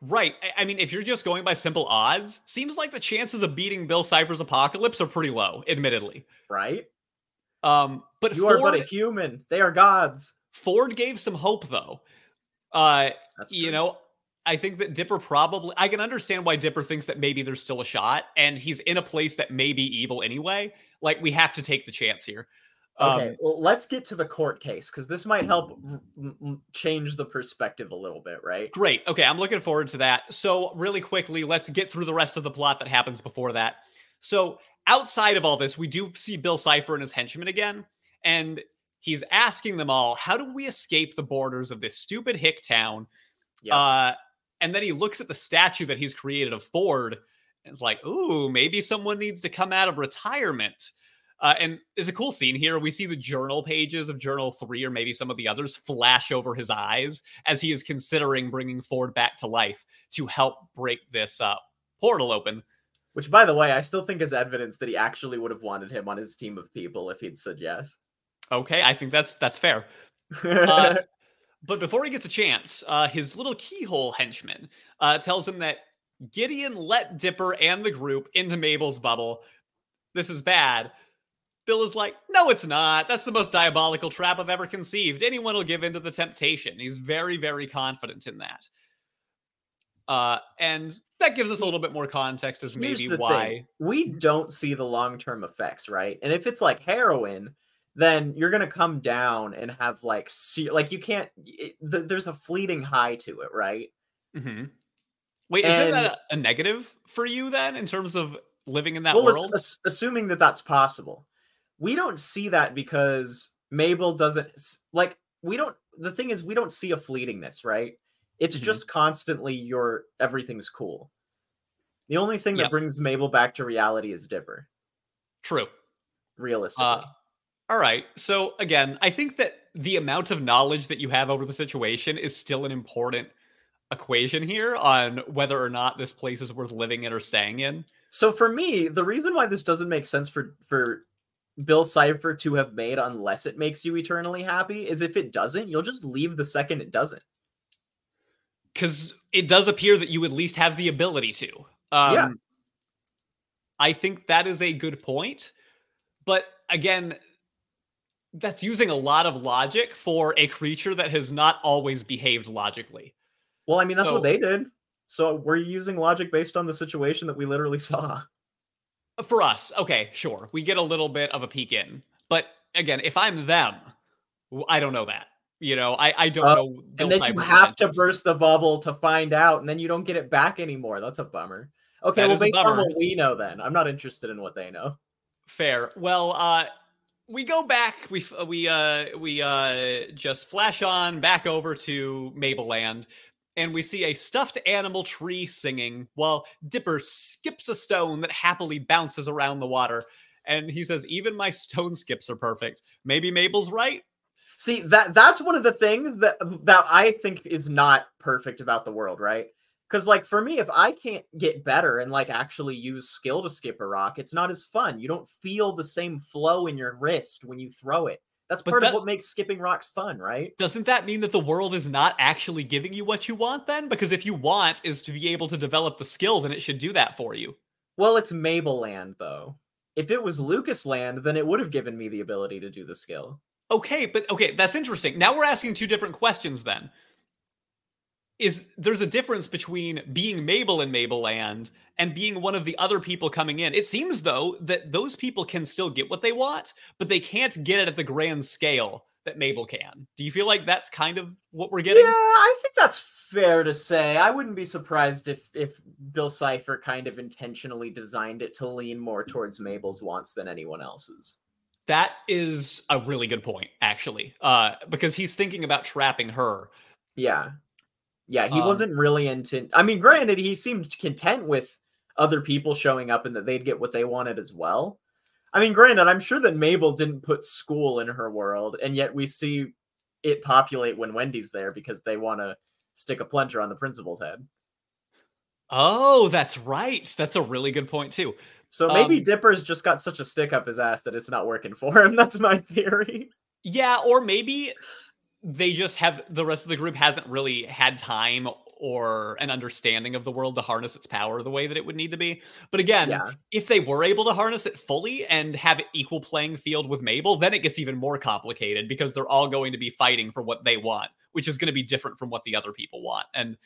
Right. I- mean, if you're just going by simple odds, seems like the chances of beating Bill Cipher's apocalypse are pretty low, admittedly. right? Um, but You are but a human. They are gods. Ford gave some hope though. Uh, That's you true. know, I think that Dipper probably I can understand why Dipper thinks that maybe there's still a shot and he's in a place that may be evil anyway. Like we have to take the chance here. Okay, Um, well, let's get to the court case because this might help r- m- m- change the perspective a little bit, right? great. Okay, I'm looking forward to that. So, really quickly, let's get through the rest of the plot that happens before that. So, outside of all this, we do see Bill Cipher and his henchmen again, and he's asking them all, "How do we escape the borders of this stupid hick town?" Yeah. Uh, and then he looks at the statue that he's created of Ford and is like, "Ooh, maybe someone needs to come out of retirement." Uh, and there's a cool scene here. We see the journal pages of Journal 3 or maybe some of the others flash over his eyes as he is considering bringing Ford back to life to help break this uh, portal open. Which, by the way, I still think is evidence that he actually would have wanted him on his team of people if he'd said yes. Okay, I think that's that's fair. <laughs> Uh, but before he gets a chance, uh, his little keyhole henchman uh, tells him that Gideon let Dipper and the group into Mabel's bubble. This is bad. Bill is like, no, it's not. That's the most diabolical trap I've ever conceived. Anyone will give in to the temptation. He's very, very confident in that. Uh, and that gives us a little bit more context as maybe why. thing. we don't see the long-term effects, right? And if it's like heroin, then you're gonna come down and have like se- like you can't. It, th- there's a fleeting high to it, right? Mm-hmm. Wait, isn't that a, a negative for you then in terms of living in that well, world? ass- assuming that that's possible, we don't see that because Mabel doesn't like. We don't. The thing is, we don't see a fleetingness, right? It's Mhm. just constantly your everything's cool. The only thing that brings Mabel back to reality is Dipper, True. realistically. Uh, all right. So again, I think that the amount of knowledge that you have over the situation is still an important equation here on whether or not this place is worth living in or staying in. So for me, the reason why this doesn't make sense for for Bill Cipher to have made unless it makes you eternally happy is if it doesn't, you'll just leave the second it doesn't. because it does appear that you at least have the ability to. Um, Yeah. I think that is a good point, but again, that's using a lot of logic for a creature that has not always behaved logically. Well, I mean that's So- what they did. So we're using logic based on the situation that we literally <laughs> saw. For us, okay, sure, we get a little bit of a peek in, but again, if I'm them, I don't know that. You know, I I don't Uh, know. And then you have to burst the bubble to find out, and then you don't get it back anymore. That's a bummer. Okay, That well, based on what we know, then I'm not interested in what they know. Fair. Well, uh we go back. We we uh we uh just flash on back over to Mabeland, and we see a stuffed animal tree singing while Dipper skips a stone that happily bounces around the water. And he says, "Even my stone skips are perfect." Maybe Mabel's right. See that that's one of the things that that I think is not perfect about the world, right? Because like for me, if I can't get better and like actually use skill to skip a rock, it's not as fun. You don't feel the same flow in your wrist when you throw it. That's part that- of what makes skipping rocks fun, right? Doesn't that mean that the world is not actually giving you what you want then? Because if you want is to be able to develop the skill, then it should do that for you. Well, it's Mabel Land though. If it was Lucas Land, then it would have given me the ability to do the skill. Okay, but okay, that's interesting. Now we're asking two different questions then. Is there's a difference between being Mabel in Mabel Land and being one of the other people coming in. It seems though that those people can still get what they want, but they can't get it at the grand scale that Mabel can. Do you feel like that's kind of what we're getting? Yeah, I think that's fair to say. I wouldn't be surprised if if Bill Cipher kind of intentionally designed it to lean more towards Mabel's wants than anyone else's. That is a really good point, actually. Uh, because he's thinking about trapping her. Yeah. Yeah, he Um, wasn't really into I mean, granted, he seemed content with other people showing up and that they'd get what they wanted as well. I mean, granted, I'm sure that Mabel didn't put school in her world, and yet we see it populate when Wendy's there because they want to stick a plunger on the principal's head. Oh, that's right. That's a really good point too. So maybe Um, Dipper's just got such a stick up his ass that it's not working for him. <laughs> That's my theory. Yeah, or maybe they just have the rest of the group hasn't really had time or an understanding of the world to harness its power the way that it would need to be. But again, Yeah. if they were able to harness it fully and have an equal playing field with Mabel, then it gets even more complicated because they're all going to be fighting for what they want, which is going to be different from what the other people want. And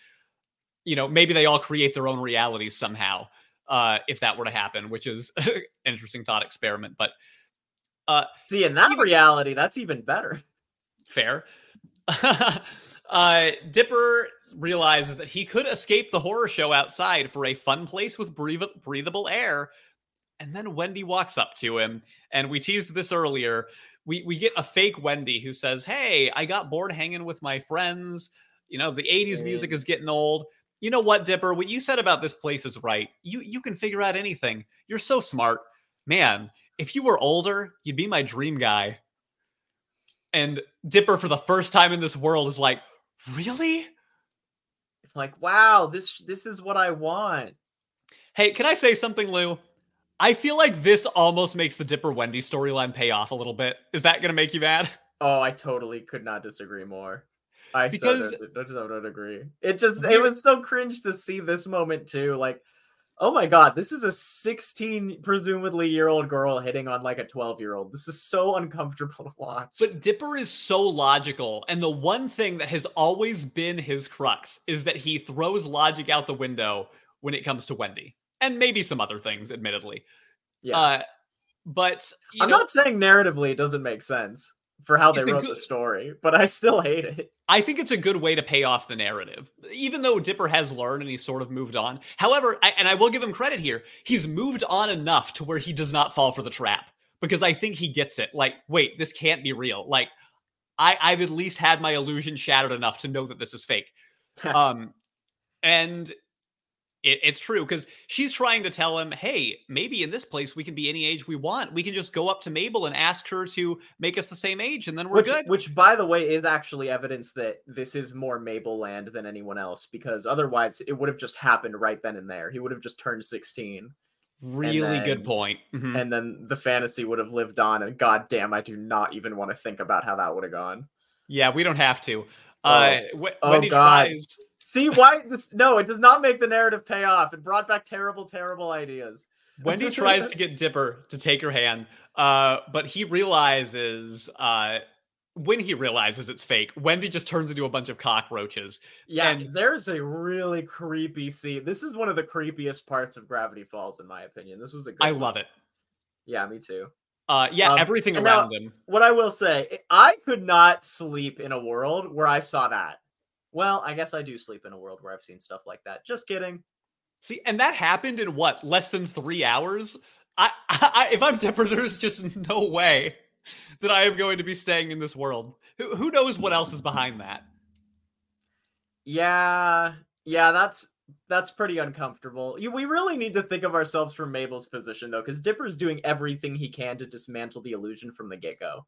you know, maybe they all create their own realities somehow. Uh, if that were to happen, which is an <laughs> interesting thought experiment, but uh, See, in that Even- reality, that's even better. fair. <laughs> uh, Dipper realizes that he could escape the horror show outside for a fun place with breath- breathable air. And then Wendy walks up to him, and we teased this earlier. We we get a fake Wendy who says, "Hey, I got bored hanging with my friends. You know, the '80s music is getting old. You know what, Dipper? What you said about this place is right. You you can figure out anything. You're so smart, man. If you were older, you'd be my dream guy." And Dipper, for the first time in this world, is like, "Really? It's like, wow, this this is what I want. Hey, can I say something, Lou? I feel like this almost makes the Dipper Wendy storyline pay off a little bit. Is that going to make you mad? <laughs> Oh, I totally could not disagree more. I Because- so don't, don't, don't agree. It just it was so cringe to see this moment too. Like, oh my god, this is a 16 presumably year old girl hitting on like a 12 year old. This is so uncomfortable to watch. But Dipper is so logical, and the one thing that has always been his crux is that he throws logic out the window when it comes to Wendy, and maybe some other things, admittedly. yeah, Uh, but I'm know, not saying narratively it doesn't make sense for how they It's wrote good- the story, but I still hate it. I think it's a good way to pay off the narrative, even though Dipper has learned and he's sort of moved on. However, I, and I will give him credit here, he's moved on enough to where he does not fall for the trap because I think he gets it. Like, wait, this can't be real. Like, I, I've at least had my illusion shattered enough to know that this is fake. <laughs> um, and it, it's true because she's trying to tell him, hey, maybe in this place we can be any age we want. We can just go up to Mabel and ask her to make us the same age, and then we're which, good. which, by the way, is actually evidence that this is more Mabel land than anyone else, because otherwise it would have just happened right then and there. He would have just turned 16. Really then- good point. Mhm. and then the fantasy would have lived on and god damn i do not even want to think about how that would have gone Yeah, we don't have to. Oh. Uh, Wh- Oh, Wendy God. tries. See why this no it does not make the narrative pay off it brought back terrible terrible ideas Wendy <laughs> tries to get Dipper to take her hand, uh, but he realizes uh, when he realizes it's fake, Wendy just turns into a bunch of cockroaches. yeah and- there's a really creepy scene this is one of the creepiest parts of gravity falls in my opinion this was a good I one. love it. yeah me too Uh, yeah, Um, everything and now- around him. what i will say i could not sleep in a world where i saw that well i guess i do sleep in a world where i've seen stuff like that just kidding See, and that happened in what less than three hours. I, <laughs> I, if I'm Dipper, there's just <laughs> no way that I am going to be staying in this world. Who, who knows what else is behind that? Yeah, yeah, that's that's pretty uncomfortable. We really need to think of ourselves from Mabel's position though, because Dipper's doing everything he can to dismantle the illusion from the get-go.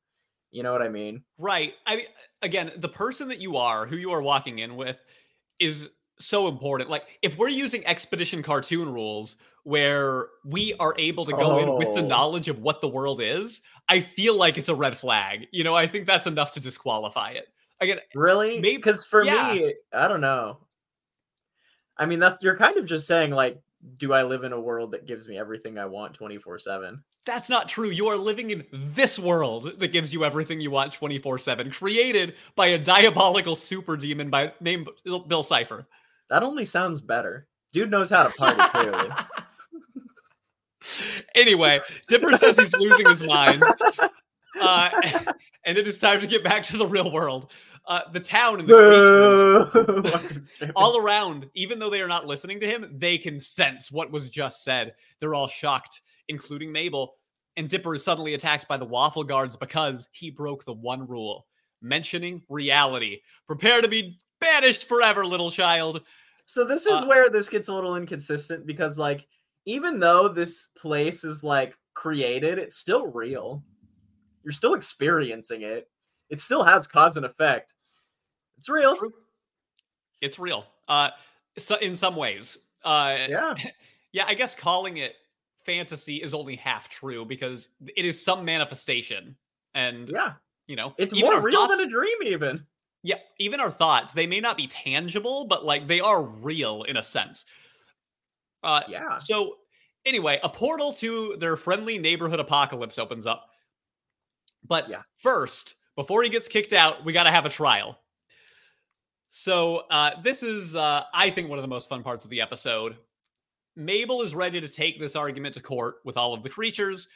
You know what I mean? Right. I mean, again, the person that you are, who you are walking in with, is so important. Like, if we're using Expedition cartoon rules where we are able to go in with the Oh. knowledge of what the world is, I feel like it's a red flag. You know, I think that's enough to disqualify it. Again, Really? Maybe- Because for yeah. me, I don't know. I mean, that's you're kind of just saying like, do I live in a world that gives me everything I want twenty four seven? that's not true. You are living in this world that gives you everything you want 24 7, created by a diabolical super demon by named Bill Bill Cipher. That only sounds better. Dude knows how to party clearly. <laughs> anyway, Dipper says he's losing his mind. <laughs> Uh, and it is time to get back to the real world. Uh, the town and the creatures Boo! What is this? all around, even though they are not listening to him, they can sense what was just said. They're all shocked, including Mabel. And Dipper is suddenly attacked by the waffle guards because he broke the one rule mentioning reality. Prepare to be banished forever, little child. So this is Uh, where this gets a little inconsistent because like even though this place is like created, it's still real. You're still experiencing it. It still has cause and effect. It's real. It's real. Uh, so in some ways. Uh, Yeah. <laughs> yeah, I guess calling it fantasy is only half true because it is some manifestation. And, Yeah. you know, It's more real thoughts- than a dream even. Yeah, even our thoughts, they may not be tangible, but like they are real in a sense. Uh, Yeah. so anyway, a portal to their friendly neighborhood apocalypse opens up. But Yeah. first, before he gets kicked out, we got to have a trial. So uh, this is, uh, I think, one of the most fun parts of the episode. Mabel is ready to take this argument to court with all of the creatures,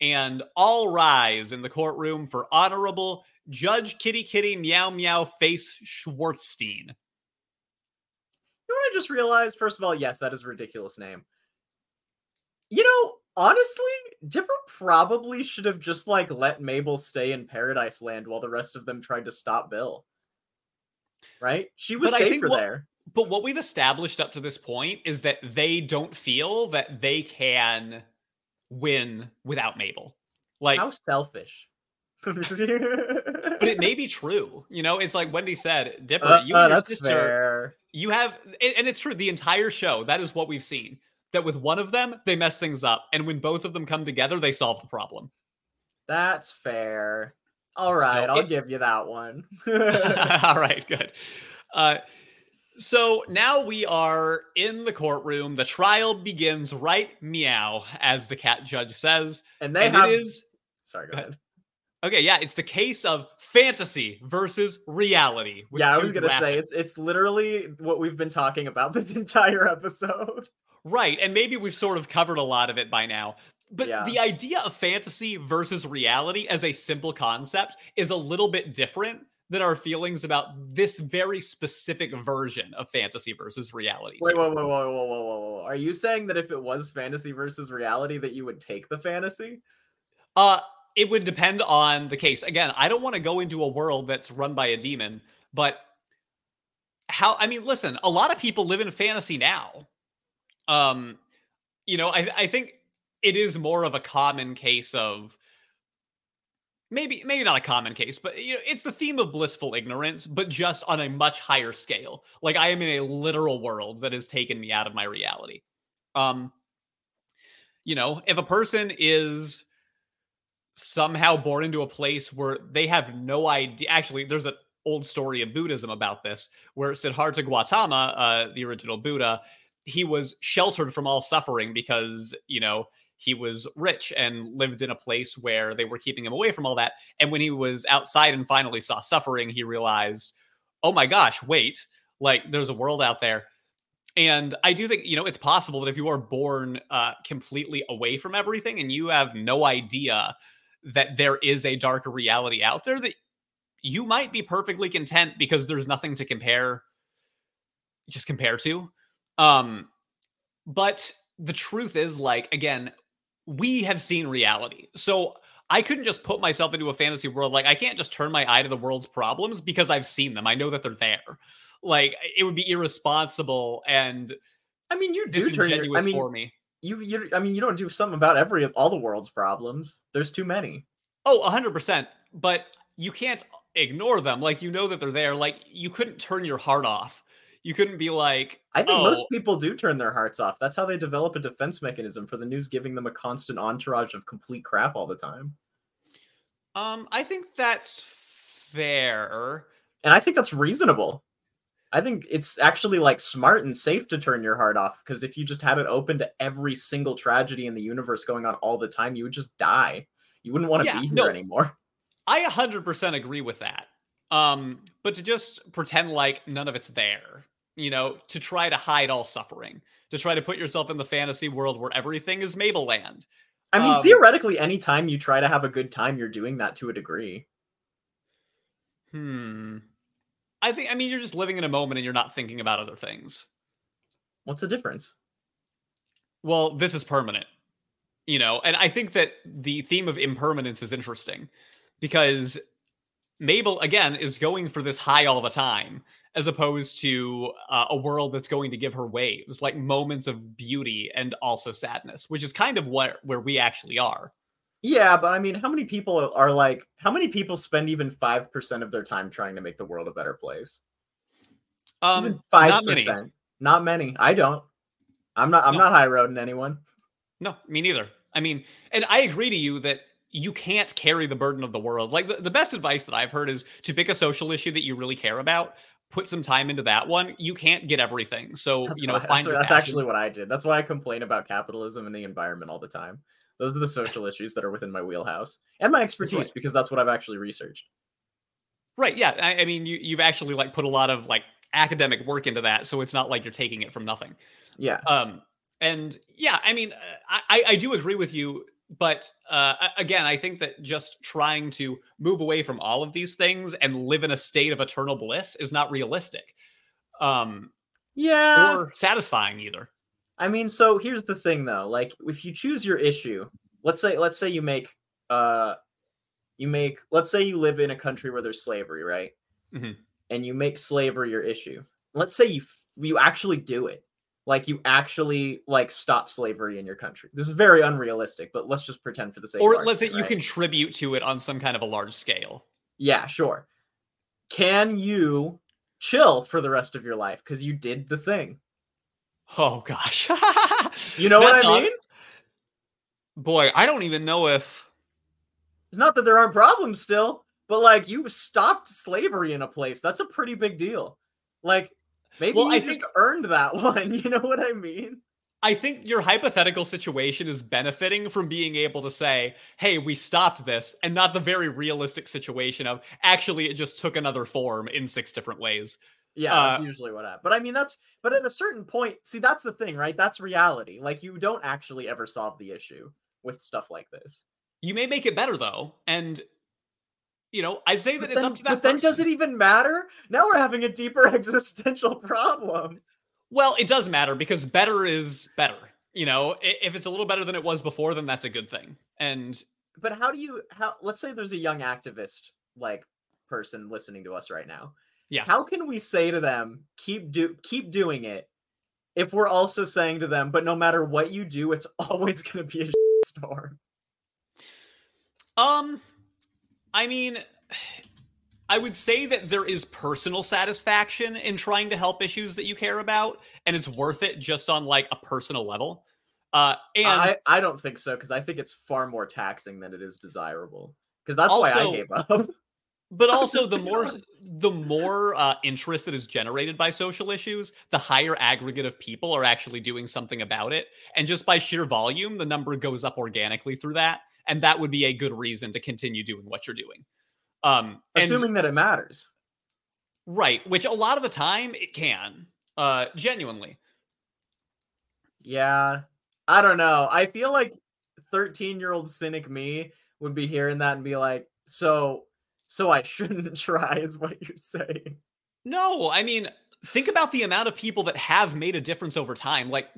and all rise in the courtroom for Honorable Judge Kitty Kitty Meow Meow Face Schwartzstein. You know what I just realized? First of all, yes, that is a ridiculous name. You know, honestly, Dipper probably should have just like let Mabel stay in Paradise Land while the rest of them tried to stop Bill. Right? She was But safer what- there. But what we've established up to this point is that they don't feel that they can win without Mabel. Like, How selfish. <laughs> but it may be true. You know, it's like Wendy said, Dipper, Uh, you uh, your sister, fair. you have, and it's true. The entire show, that is what we've seen. That with one of them, they mess things up, and when both of them come together, they solve the problem. That's fair. All right, So I'll it- give you that one. <laughs> <laughs> All right, good. Uh, so now we are in the courtroom. The trial begins right meow, as the cat judge says. and they and have. it is Sorry, go ahead. okay, yeah, it's the case of fantasy versus reality. Yeah, I was gonna say it's it's literally what we've been talking about this <laughs> entire episode. Right, and maybe we've sort of covered a lot of it by now. But Yeah. the idea of fantasy versus reality as a simple concept is a little bit different than our feelings about this very specific version of fantasy versus reality. Wait, whoa, whoa, whoa, whoa, whoa, whoa! Are you saying that if it was fantasy versus reality, that you would take the fantasy? Uh it would depend on the case. Again, I don't want to go into a world that's run by a demon, but how I mean, listen, a lot of people live in fantasy now. Um, you know, I I think it is more of a common case of maybe maybe not a common case, but you know, it's the theme of blissful ignorance, but just on a much higher scale. Like I am in a literal world that has taken me out of my reality. Um, you know, if a person is somehow born into a place where they have no idea. Actually, there's an old story of Buddhism about this, where Siddhartha Gautama, uh, the original Buddha, he was sheltered from all suffering because you know he was rich and lived in a place where they were keeping him away from all that. And when he was outside and finally saw suffering, he realized, oh my gosh, wait, like there's a world out there. And I do think, you know, it's possible that if you are born uh, completely away from everything and you have no idea that there is a darker reality out there, that you might be perfectly content because there's nothing to compare, just compare to. Um, but the truth is, like, again, we have seen reality. So I couldn't just put myself into a fantasy world. Like, I can't just turn my eye to the world's problems because I've seen them. I know that they're there. Like, it would be irresponsible and I mean, you do turn your. I mean, for me. you, you. I mean, you don't do something about every of all the world's problems. There's too many. Oh, 100%. But you can't ignore them. Like, you know that they're there. Like, you couldn't turn your heart off. You couldn't be like, I think oh, most people do turn their hearts off. That's how they develop a defense mechanism for the news giving them a constant entourage of complete crap all the time. um, I think that's fair. And I think that's reasonable. I think it's actually like smart and safe to turn your heart off because if you just had it open to every single tragedy in the universe going on all the time, you would just die. You wouldn't want to Yeah, be here no. anymore. <laughs> I 100% agree with that. Um, but to just pretend like none of it's there, you know, to try to hide all suffering, to try to put yourself in the fantasy world where everything is Mabeland. I mean, Um, theoretically, anytime you try to have a good time, you're doing that to a degree. Hmm. I think, I mean, you're just living in a moment and you're not thinking about other things. What's the difference? Well, this is permanent, you know, and I think that the theme of impermanence is interesting because Mabel, again, is going for this high all the time, as opposed to uh, a world that's going to give her waves, like moments of beauty and also sadness, which is kind of what where we actually are. Yeah, but I mean, how many people are like, how many people spend even 5% of their time trying to make the world a better place? Um, even 5%. not many. Not many. I don't. I'm not, I'm No. not high roading anyone. No, me neither. I mean, and I agree to you that you can't carry the burden of the world. Like the, the best advice that I've heard is to pick a social issue that you really care about, put some time into that one. You can't get everything. So, That's, you know, <laughs> find that's, that's actually what I did. That's why I complain about capitalism and the environment all the time. Those are the <laughs> social issues that are within my wheelhouse and my expertise right. because that's what I've actually researched. Right. Yeah. I, I mean, you, you've actually like put a lot of like academic work into that. So it's not like you're taking it from nothing. Yeah. Um, and yeah, I mean, uh, I- I do agree with you. But uh, again, I think that just trying to move away from all of these things and live in a state of eternal bliss is not realistic um, Yeah. or satisfying either. I mean, so here's the thing though. Like if you choose your issue, let's say let's say you make uh you make let's say you live in a country where there's slavery, right? Mhm. And you make slavery your issue. Let's say you you actually do it. Like you actually like stop slavery in your country. This is very unrealistic, but let's just pretend for the sake of Or let's say argument, you contribute to it on some kind of a large scale. Yeah, sure. Can you chill for the rest of your life because you did the thing? Oh gosh. <laughs> You know That's what I mean? Boy, I don't even know if It's not that there aren't problems still. but like you stopped slavery in a place. That's a pretty big deal. Like maybe Well, I just think- earned that <laughs> one. You know what I mean? I think your hypothetical situation is benefiting from being able to say, hey, we stopped this, and not the very realistic situation of actually it just took another form in six different ways. Yeah, that's Uh, usually what happens. But I mean, that's but at a certain point, see, that's the thing, right? That's reality. Like you don't actually ever solve the issue with stuff like this. You may make it better though, and you know, I'd say that But it's then, up to that. but then does person. it even matter? Now we're having a deeper <laughs> existential problem. Well, it does matter because better is better. You know, if it's a little better than it was before, then that's a good thing. And But how do you how let's say there's a young activist like person listening to us right now. Yeah. How can we say to them, keep do keep doing it if we're also saying to them, but no matter what you do, it's <laughs> always gonna be a <laughs> storm. Um, I mean, I would say that there is personal satisfaction in trying to help issues that you care about, and it's worth it just on like a personal level. Uh, and I, I don't think so because I think it's far more taxing than it is desirable. Because that's why I gave up. <laughs> but also the <laughs> more honest. the more uh, interest that is generated by social issues, the higher aggregate of people are actually doing something about it, and just by sheer volume, the number goes up organically through that, and that would be a good reason to continue doing what you're doing. Um, and- Assuming that it matters. Right, which a lot of the time it can. Uh genuinely. Yeah. I don't know. I feel like 13 year old cynic me would be hearing that and be like, so so I <laughs> shouldn't try, is what you're saying. No, I mean, think about the amount of people that have made a difference over time. Like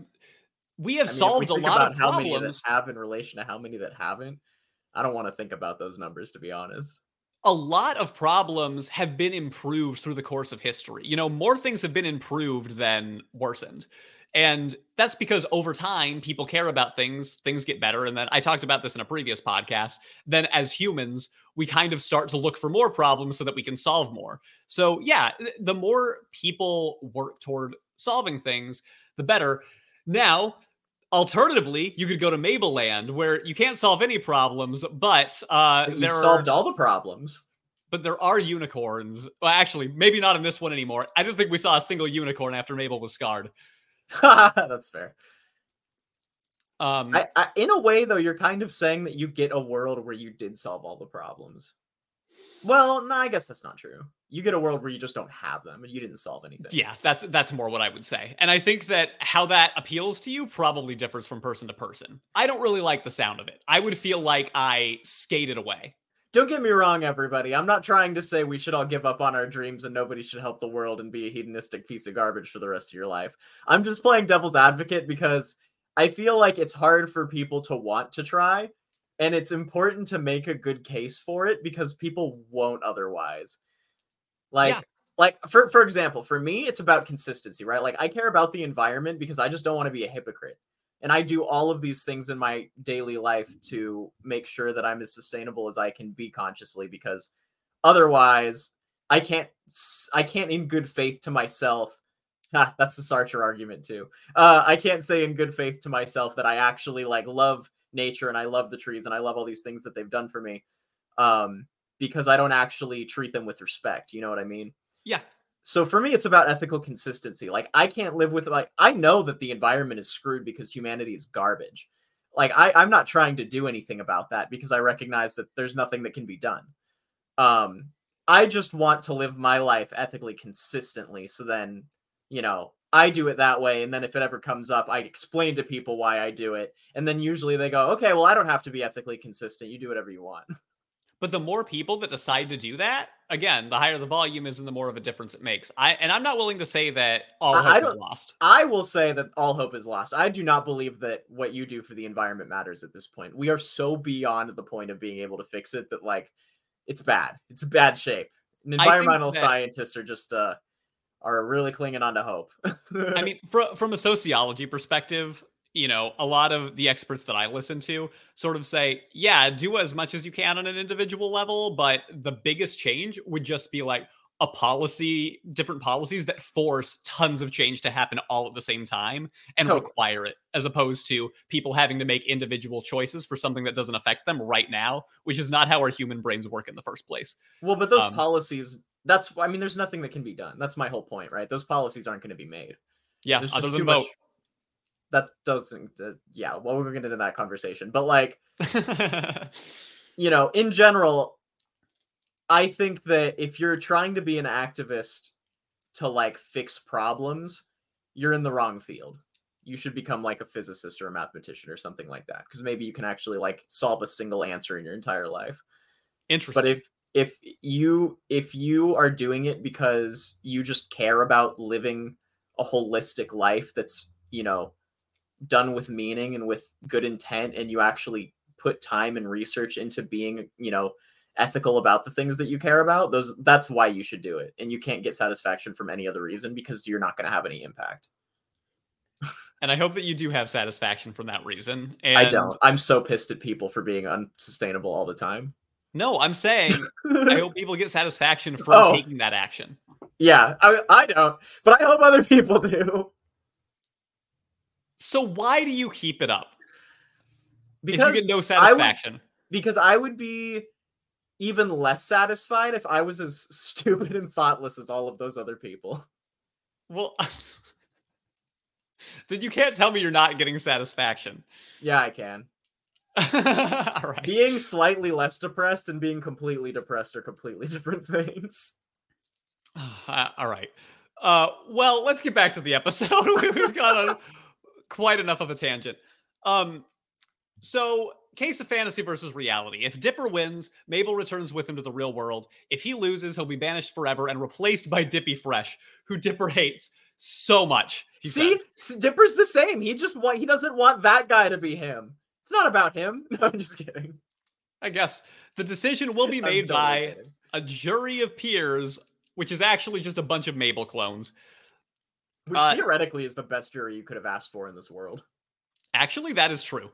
we have I mean, if we solved a lot of how many problems. that have in relation to how many that haven't. I don't want to think about those numbers to be honest. A lot of problems have been improved through the course of history. You know, more things have been improved than worsened. And that's because over time, people care about things, things get better. And then I talked about this in a previous podcast. Then, as humans, we kind of start to look for more problems so that we can solve more. So, yeah, the more people work toward solving things, the better. Now, alternatively, you could go to Mabeland where you can't solve any problems, but uh, But You've there are solved all the problems. but there are unicorns. Well, actually, maybe not in this one anymore. I don't think we saw a single unicorn after Mabel was scarred. <laughs> That's fair. Um, I, I, in a way, though, you're kind of saying that you get a world where you did solve all the problems. Well, no, I guess that's not true. You get a world where you just don't have them and you didn't solve anything. yeah, that's that's more what I would say. And I think that how that appeals to you probably differs from person to person. I don't really like the sound of it. I would feel like I skated away. Don't get me wrong, everybody. I'm not trying to say we should all give up on our dreams and nobody should help the world and be a hedonistic piece of garbage for the rest of your life. I'm just playing devil's advocate because I feel like it's hard for people to want to try and it's important to make a good case for it because people won't otherwise. Like Yeah. like for for example, for me it's about consistency, right? Like I care about the environment because I just don't want to be a hypocrite. And I do all of these things in my daily life to make sure that I'm as sustainable as I can be consciously because otherwise I can't i can't in good faith to myself Ha, <laughs> that's the Sartre argument too. Uh, I can't say in good faith to myself that I actually like love nature and I love the trees and I love all these things that they've done for me, um, because I don't actually treat them with respect. You know what I mean? Yeah. So for me, it's about ethical consistency. Like I can't live with like I know that the environment is screwed because humanity is garbage. Like I, I'm not trying to do anything about that because I recognize that there's nothing that can be done. Um, I just want to live my life ethically consistently. So then, you know, I do it that way. And then if it ever comes up, I explain to people why I do it. And then usually they go, okay, well, I don't have to be ethically consistent. You do whatever you want. <laughs> But the more people that decide to do that, again, the higher the volume is and the more of a difference it makes. I and I'm not willing to say that all hope is lost. I will say that all hope is lost. I do not believe that what you do for the environment matters at this point. We are so beyond the point of being able to fix it that like it's bad. It's bad shape. And environmental that- scientists are just uh are really clinging on to hope. I mean, fr- from a sociology perspective, you know, a lot of the experts that I listen to sort of say, yeah, do as much as you can on an individual level, but the biggest change would just be like a policy, different policies that force tons of change to happen all at the same time and Totally. require it, as opposed to people having to make individual choices for something that doesn't affect them right now, which is not how our human brains work in the first place. Well, but those Um, policies, that's, I mean, there's nothing that can be done. That's my whole point, right? Those policies aren't going to be made. Yeah, There's just too much. That doesn't, uh, yeah, well, we're going to get into that conversation. But like, <laughs> you know, in general, I think that if you're trying to be an activist to like fix problems, you're in the wrong field. You should become like a physicist or a mathematician or something like that because maybe you can actually like solve a single answer in your entire life. Interesting. But if if you if you are doing it because you just care about living a holistic life that's, you know, done with meaning and with good intent and you actually put time and research into being, you know, ethical about the things that you care about, those that's why you should do it. And you can't get satisfaction from any other reason because you're not going to have any impact. and I hope that you do have satisfaction from that reason. And I don't. I'm so pissed at people for being unsustainable all the time. No, I'm saying I <laughs> hope people get satisfaction from Oh. taking that action. yeah, I, I don't, but I hope other people do. So why do you keep it up? Because if you get no I would- satisfaction. because I would be even less satisfied if I was as <laughs> stupid and thoughtless as all of those other people. Well, <laughs> then you can't tell me you're not getting satisfaction. Yeah, I can. <laughs> All right. Being slightly less depressed and being completely depressed are completely <laughs> different things. <sighs> Uh, all right. Uh, well, let's get back to the episode. <laughs> We- We've got a, quite enough of a tangent. Um, so case of fantasy versus reality. If Dipper wins, Mabel returns with him to the real world. If he loses, he'll be banished forever and replaced by Dippy Fresh, who Dipper hates so much. See, says. Dipper's the same. He just want he doesn't want that guy to be him. It's not about him. <laughs> No, I'm just kidding. I guess the decision will be <laughs> made totally by kidding. a jury of peers, which is actually just a bunch of Mabel clones. which uh, theoretically is the best jury you could have asked for in this world. Actually, that is true.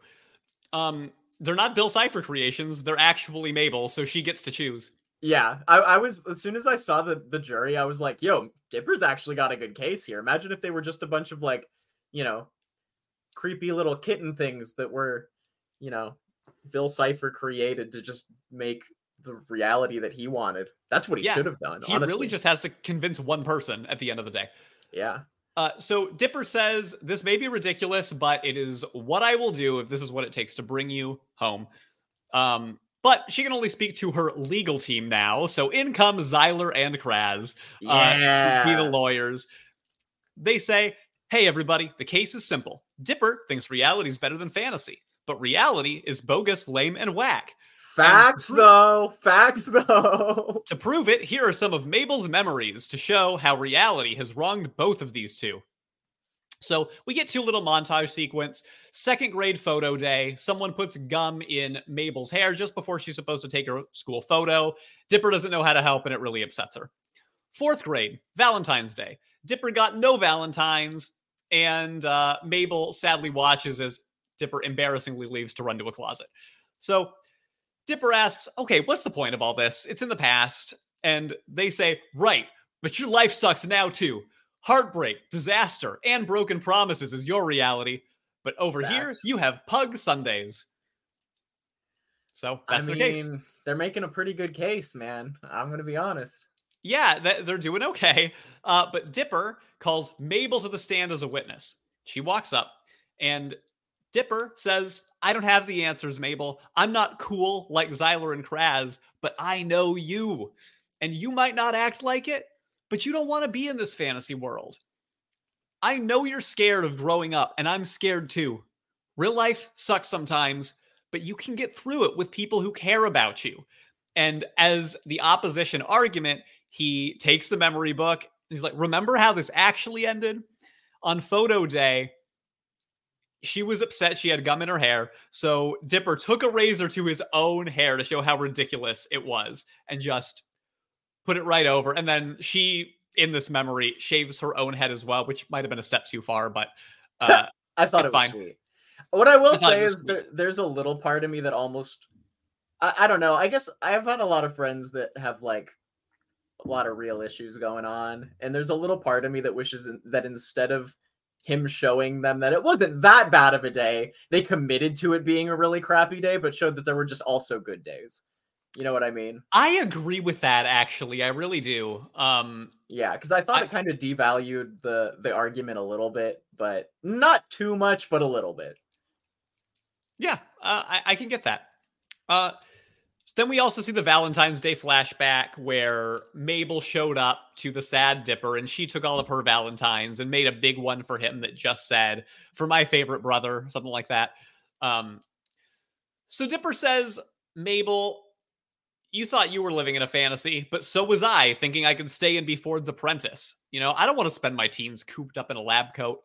Um, they're not Bill Cipher creations; they're actually Mabel, so she gets to choose. Yeah, I, I was as soon as I saw the the jury, I was like, "Yo, Dipper's actually got a good case here." Imagine if they were just a bunch of like, you know, creepy little kitten things that were, you know, Bill Cipher created to just make the reality that he wanted. That's what he Yeah, should have done. He honestly. really just has to convince one person at the end of the day. yeah. Uh, so Dipper says, This may be ridiculous, but it is what I will do if this is what it takes to bring you home. Um, but she can only speak to her legal team now. So in come Xyler and Craz uh, to Yeah. be the lawyers. They say, Hey, everybody, the case is simple. Dipper thinks reality is better than fantasy, but reality is bogus, lame, and whack. Facts pro- though. Facts <laughs> though. To prove it, here are some of Mabel's memories to show how reality has wronged both of these two. So we get to a little montage sequence. Second grade photo day. Someone puts gum in Mabel's hair just before she's supposed to take her school photo. Dipper doesn't know how to help, and it really upsets her. Fourth grade, Valentine's Day. Dipper got no Valentines, and uh, Mabel sadly watches as Dipper embarrassingly leaves to run to a closet. So Dipper asks, okay, what's the point of all this? It's in the past. And they say, right, but your life sucks now too. Heartbreak, disaster, and broken promises is your reality. But over here, you have Pug Sundays. So that's I their mean, case. they're making a pretty good case, man. I'm gonna be honest. Yeah, they're doing okay. Uh, but Dipper calls Mabel to the stand as a witness. She walks up, and Dipper says, I don't have the answers, Mabel. I'm not cool like Xyler and Craz, but I know you. And you might not act like it, but you don't want to be in this fantasy world. I know you're scared of growing up, and I'm scared too. Real life sucks sometimes, but you can get through it with people who care about you. And as the opposition argument, he takes the memory book. And he's like, Remember how this actually ended? On photo day, she was upset she had gum in her hair. So Dipper took a razor to his own hair to show how ridiculous it was and just put it right over. And then she, in this memory, shaves her own head as well, which might have been a step too far, but <laughs> uh, I thought it was fine. sweet. What I will I say is there, there's a little part of me that almost I, I don't know. I guess I've had a lot of friends that have like a lot of real issues going on, and there's a little part of me that wishes that instead of him showing them that it wasn't that bad of a day, they committed to it being a really crappy day, but showed that there were just also good days. You know what I mean? I agree with that actually. I really do. Um yeah, because I thought I, it kind of devalued the the argument a little bit, but not too much, but a little bit. Yeah, uh, I, I can get that. Uh then we also see the Valentine's Day flashback where Mabel showed up to the sad dipper and she took all of her Valentines and made a big one for him that just said, for my favorite brother, something like that. Um, so Dipper says, Mabel, you thought you were living in a fantasy, but so was I, thinking I could stay and be Ford's apprentice. You know, I don't want to spend my teens cooped up in a lab coat.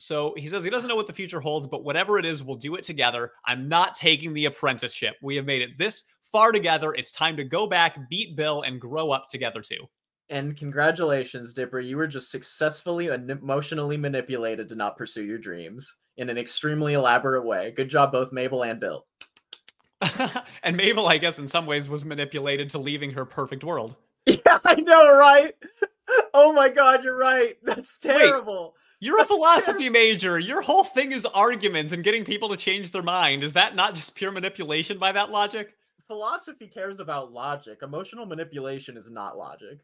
So he says he doesn't know what the future holds, but whatever it is, we'll do it together. I'm not taking the apprenticeship. We have made it this far together. It's time to go back, beat Bill, and grow up together too. And congratulations, Dipper. You were just successfully emotionally manipulated to not pursue your dreams in an extremely elaborate way. Good job, both Mabel and Bill. <laughs> and Mabel, I guess, in some ways, was manipulated to leaving her perfect world. <laughs> Yeah, I know, right? <laughs> Oh my god, you're right. That's terrible. You're That's a philosophy terrible. major. Your whole thing is arguments and getting people to change their mind. Is that not just pure manipulation by that logic? Philosophy cares about logic. Emotional manipulation is not logic.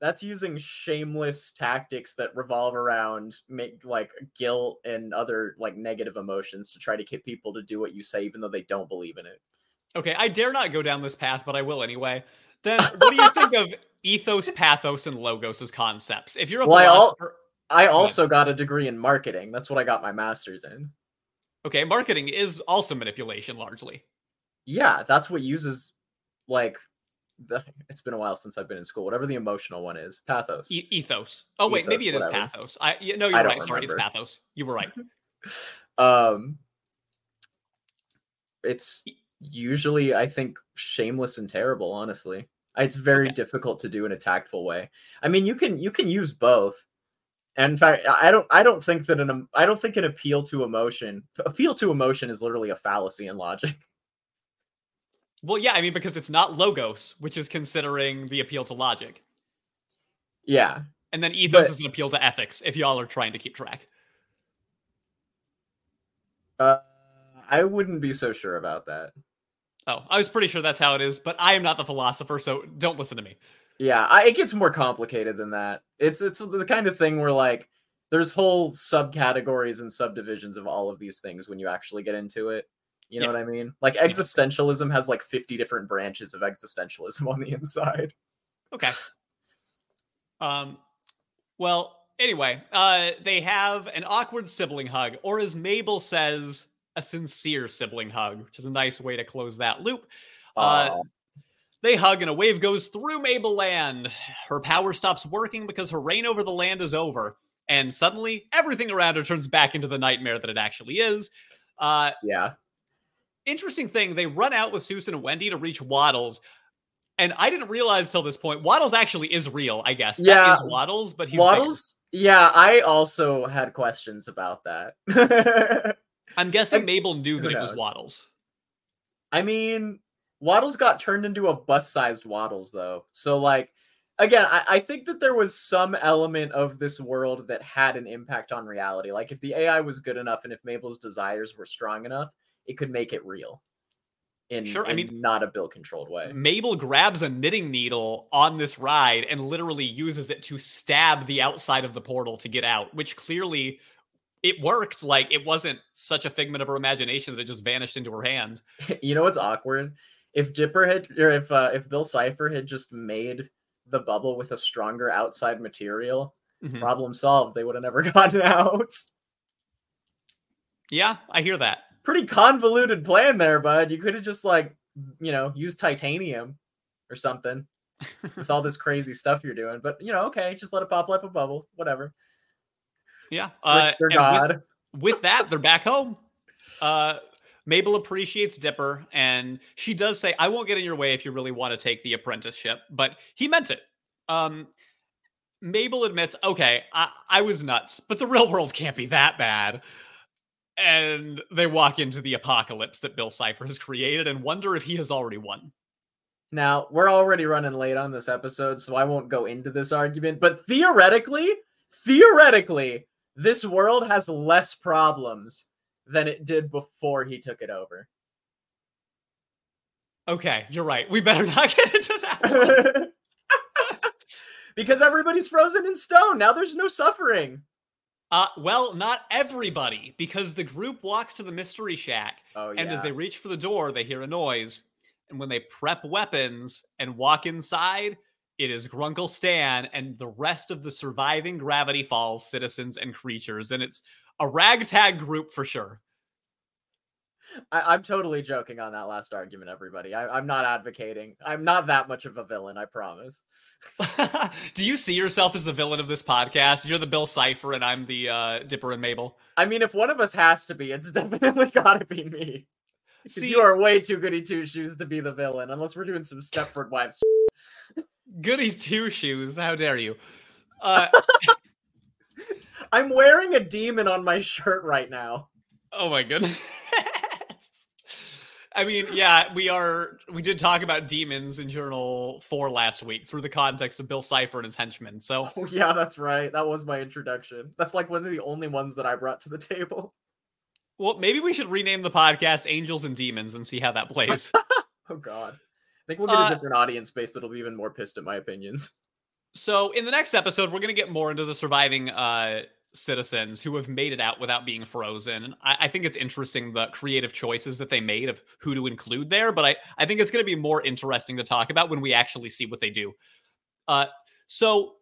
That's using shameless tactics that revolve around make like guilt and other like negative emotions to try to get people to do what you say even though they don't believe in it. Okay, I dare not go down this path, but I will anyway. <laughs> Then what do you think of ethos, pathos, and logos as concepts? If you're a well, philosopher, I, also got a degree in marketing. That's what I got my master's in. Okay, marketing is also manipulation largely. Yeah, that's what uses like the, it's been a while since I've been in school. Whatever the emotional one is, pathos. E- ethos. Oh wait, ethos, maybe it whatever. is pathos. I yeah, no, you're right. Remember. Sorry, it's pathos. You were right. <laughs> um, it's usually I think shameless and terrible. Honestly, it's very okay. difficult to do in a tactful way. I mean, you can you can use both. And in fact, I don't I don't think that an I don't think an appeal to emotion appeal to emotion is literally a fallacy in logic. <laughs> Well, yeah, I mean because it's not logos, which is considering the appeal to logic. Yeah. And then ethos but, is an appeal to ethics if y'all are trying to keep track. Uh I wouldn't be so sure about that. Oh, I was pretty sure that's how it is, but I am not the philosopher, so don't listen to me. Yeah, I, it gets more complicated than that. It's it's the kind of thing where like there's whole subcategories and subdivisions of all of these things when you actually get into it. You know yeah. what I mean? Like existentialism yeah. has like 50 different branches of existentialism <laughs> on the inside. Okay. Um well, anyway, uh they have an awkward sibling hug or as Mabel says, a sincere sibling hug, which is a nice way to close that loop. Uh, they hug and a wave goes through Mabeland. Her power stops working because her reign over the land is over. And suddenly, everything around her turns back into the nightmare that it actually is. Uh, yeah interesting thing, they run out with Susan and Wendy to reach Waddles. And I didn't realize till this point, Waddles actually is real, I guess. Yeah. That is Waddles, but he's Waddles. Bigger. Yeah, I also had questions about that. <laughs> I'm guessing Mabel knew that it was Waddles. I mean, Waddles got turned into a bus-sized Waddles, though. So, like, again, I, I, think that there was some element of this world that had an impact on reality. Like, if the AI was good enough and if Mabel's desires were strong enough, it could make it real in, sure, in I mean, not a bill controlled way. Mabel grabs a knitting needle on this ride and literally uses it to stab the outside of the portal to get out, which clearly it worked. Like it wasn't such a figment of her imagination that it just vanished into her hand. <laughs> you know what's awkward? If Dipper had, or if uh, if Bill Cipher had just made the bubble with a stronger outside material, mm-hmm. problem solved. They would have never <laughs> gotten out. Yeah, I hear that pretty convoluted plan there, bud. You could have just like, you know, used titanium or something <laughs> with all this crazy stuff you're doing. But you know, okay, just let it pop like a bubble, whatever. Yeah, uh, God. With, with that, they're back home. Uh, Mabel appreciates Dipper, and she does say, "I won't get in your way if you really want to take the apprenticeship." But he meant it. Um, Mabel admits, "Okay, I, I was nuts, but the real world can't be that bad." and they walk into the apocalypse that Bill Cipher has created and wonder if he has already won. Now, we're already running late on this episode, so I won't go into this argument, but theoretically, theoretically, this world has less problems than it did before he took it over. Okay, you're right. We better <laughs> not get into that. <laughs> because everybody's frozen in stone. Now there's no suffering. Uh, well, not everybody, because the group walks to the mystery shack, Oh yeah. and as they reach for the door, they hear a noise. And when they prep weapons and walk inside, it is Grunkle Stan and the rest of the surviving Gravity Falls citizens and creatures. And it's a ragtag group for sure. I, am totally joking on that last argument, everybody. I, I'm not advocating. I'm not that much of a villain, I promise. <laughs> Do you see yourself as the villain of this podcast? You're the Bill Cipher, and I'm the uh, Dipper and Mabel. I mean, if one of us has to be, it's <laughs> definitely gotta be me. See, you are way too goody two shoes to be the villain, unless we're doing some Stepford Wives. <laughs> goody two shoes. How dare you? Uh, <laughs> I'm wearing a demon on my shirt right now. oh my goodness. I mean, yeah, we are. We did talk about demons in Journal Four last week through the context of Bill Cipher and his henchmen. So <laughs> Oh yeah, that's right. That was my introduction. That's like one of the only ones that I brought to the table. Well, maybe we should rename the podcast Angels and Demons and see how that plays. <laughs> Oh god. I think we'll get Uh, a different audience base that'll be even more pissed at my opinions. So, in the next episode, we're going to get more into the surviving uh, citizens who have made it out without being frozen. I, I think it's interesting the creative choices that they made of who to include there. But I, I think it's going to be more interesting to talk about when we actually see what they do. Uh, so,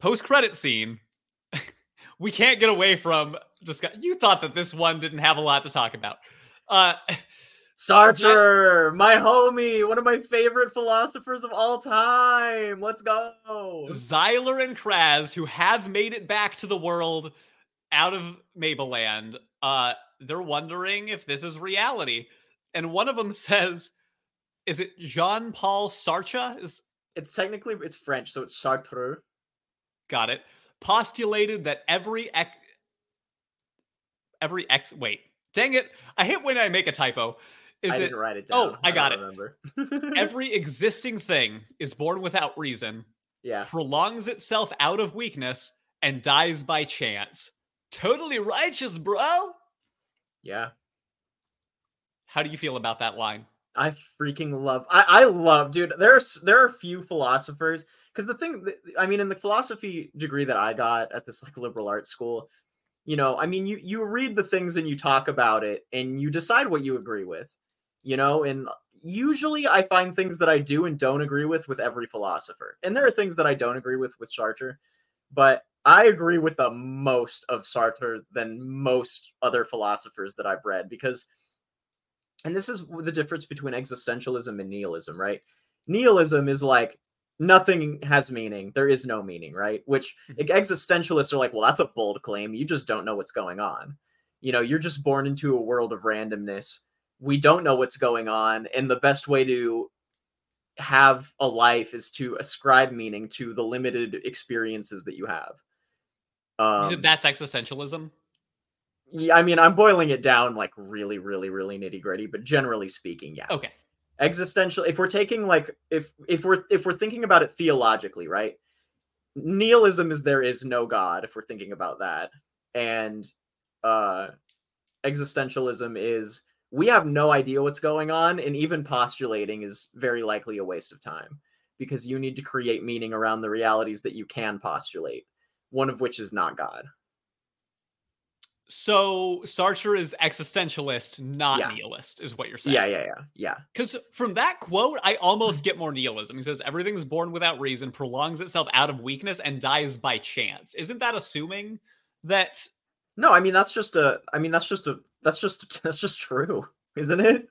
post credit scene. <laughs> we can't get away from discuss. You thought that this one didn't have a lot to talk about. Uh, <laughs> Sartre, my homie, one of my favorite philosophers of all time. Let's go. Xyler and Craz, who have made it back to the world out of Mabeland, uh, they're wondering if this is reality. And one of them <laughs> says, "Is it Jean Paul Sartre?" Is It's technically it's French, so it's Sartre. got it. Postulated that every ex, every ex. Wait, dang it! I hate when I make a typo. Is I it didn't write it Oh, down. I got don't Remember. <laughs> every existing thing is born without reason, yeah. prolongs itself out of weakness, and dies by chance? Totally righteous, bro. Yeah. How do you feel about that line? I freaking love. I I love, dude. There's there are a few philosophers because the thing, I mean, in the philosophy degree that I got at this like liberal arts school, you know, I mean, you you read the things and you talk about it and you decide what you agree with, you know, and usually I find things that I do and don't agree with with every philosopher, and there are things that I don't agree with with Sartre, but I agree with the most of Sartre than most other philosophers that I've read because and this is the difference between existentialism and nihilism, right? Nihilism is like nothing has meaning, there is no meaning, right? Which mm-hmm. like, existentialists are like, well, that's a bold claim. You just don't know what's going on. You know, you're just born into a world of randomness. We don't know what's going on, and the best way to have a life is to ascribe meaning to the limited experiences that you have. Um, that's existentialism. yeah, I mean, I'm boiling it down like really, really, really nitty gritty, but generally speaking, yeah. Okay. Existential. If we're taking like, if if we're if we're thinking about it theologically, right? Nihilism is there is no God. If we're thinking about that, and uh, existentialism is we have no idea what's going on, and even postulating is very likely a waste of time because you need to create meaning around the realities that you can postulate. One of which is not God. So Sartre is existentialist, not Yeah. nihilist, is what you're saying. Yeah, yeah, yeah, yeah. Because from that quote, I almost <laughs> get more nihilism. He says everything is born without reason, prolongs itself out of weakness, and dies by chance. Isn't that assuming that No, I mean that's just a. I mean that's just a. That's just <laughs> that's just true, isn't it?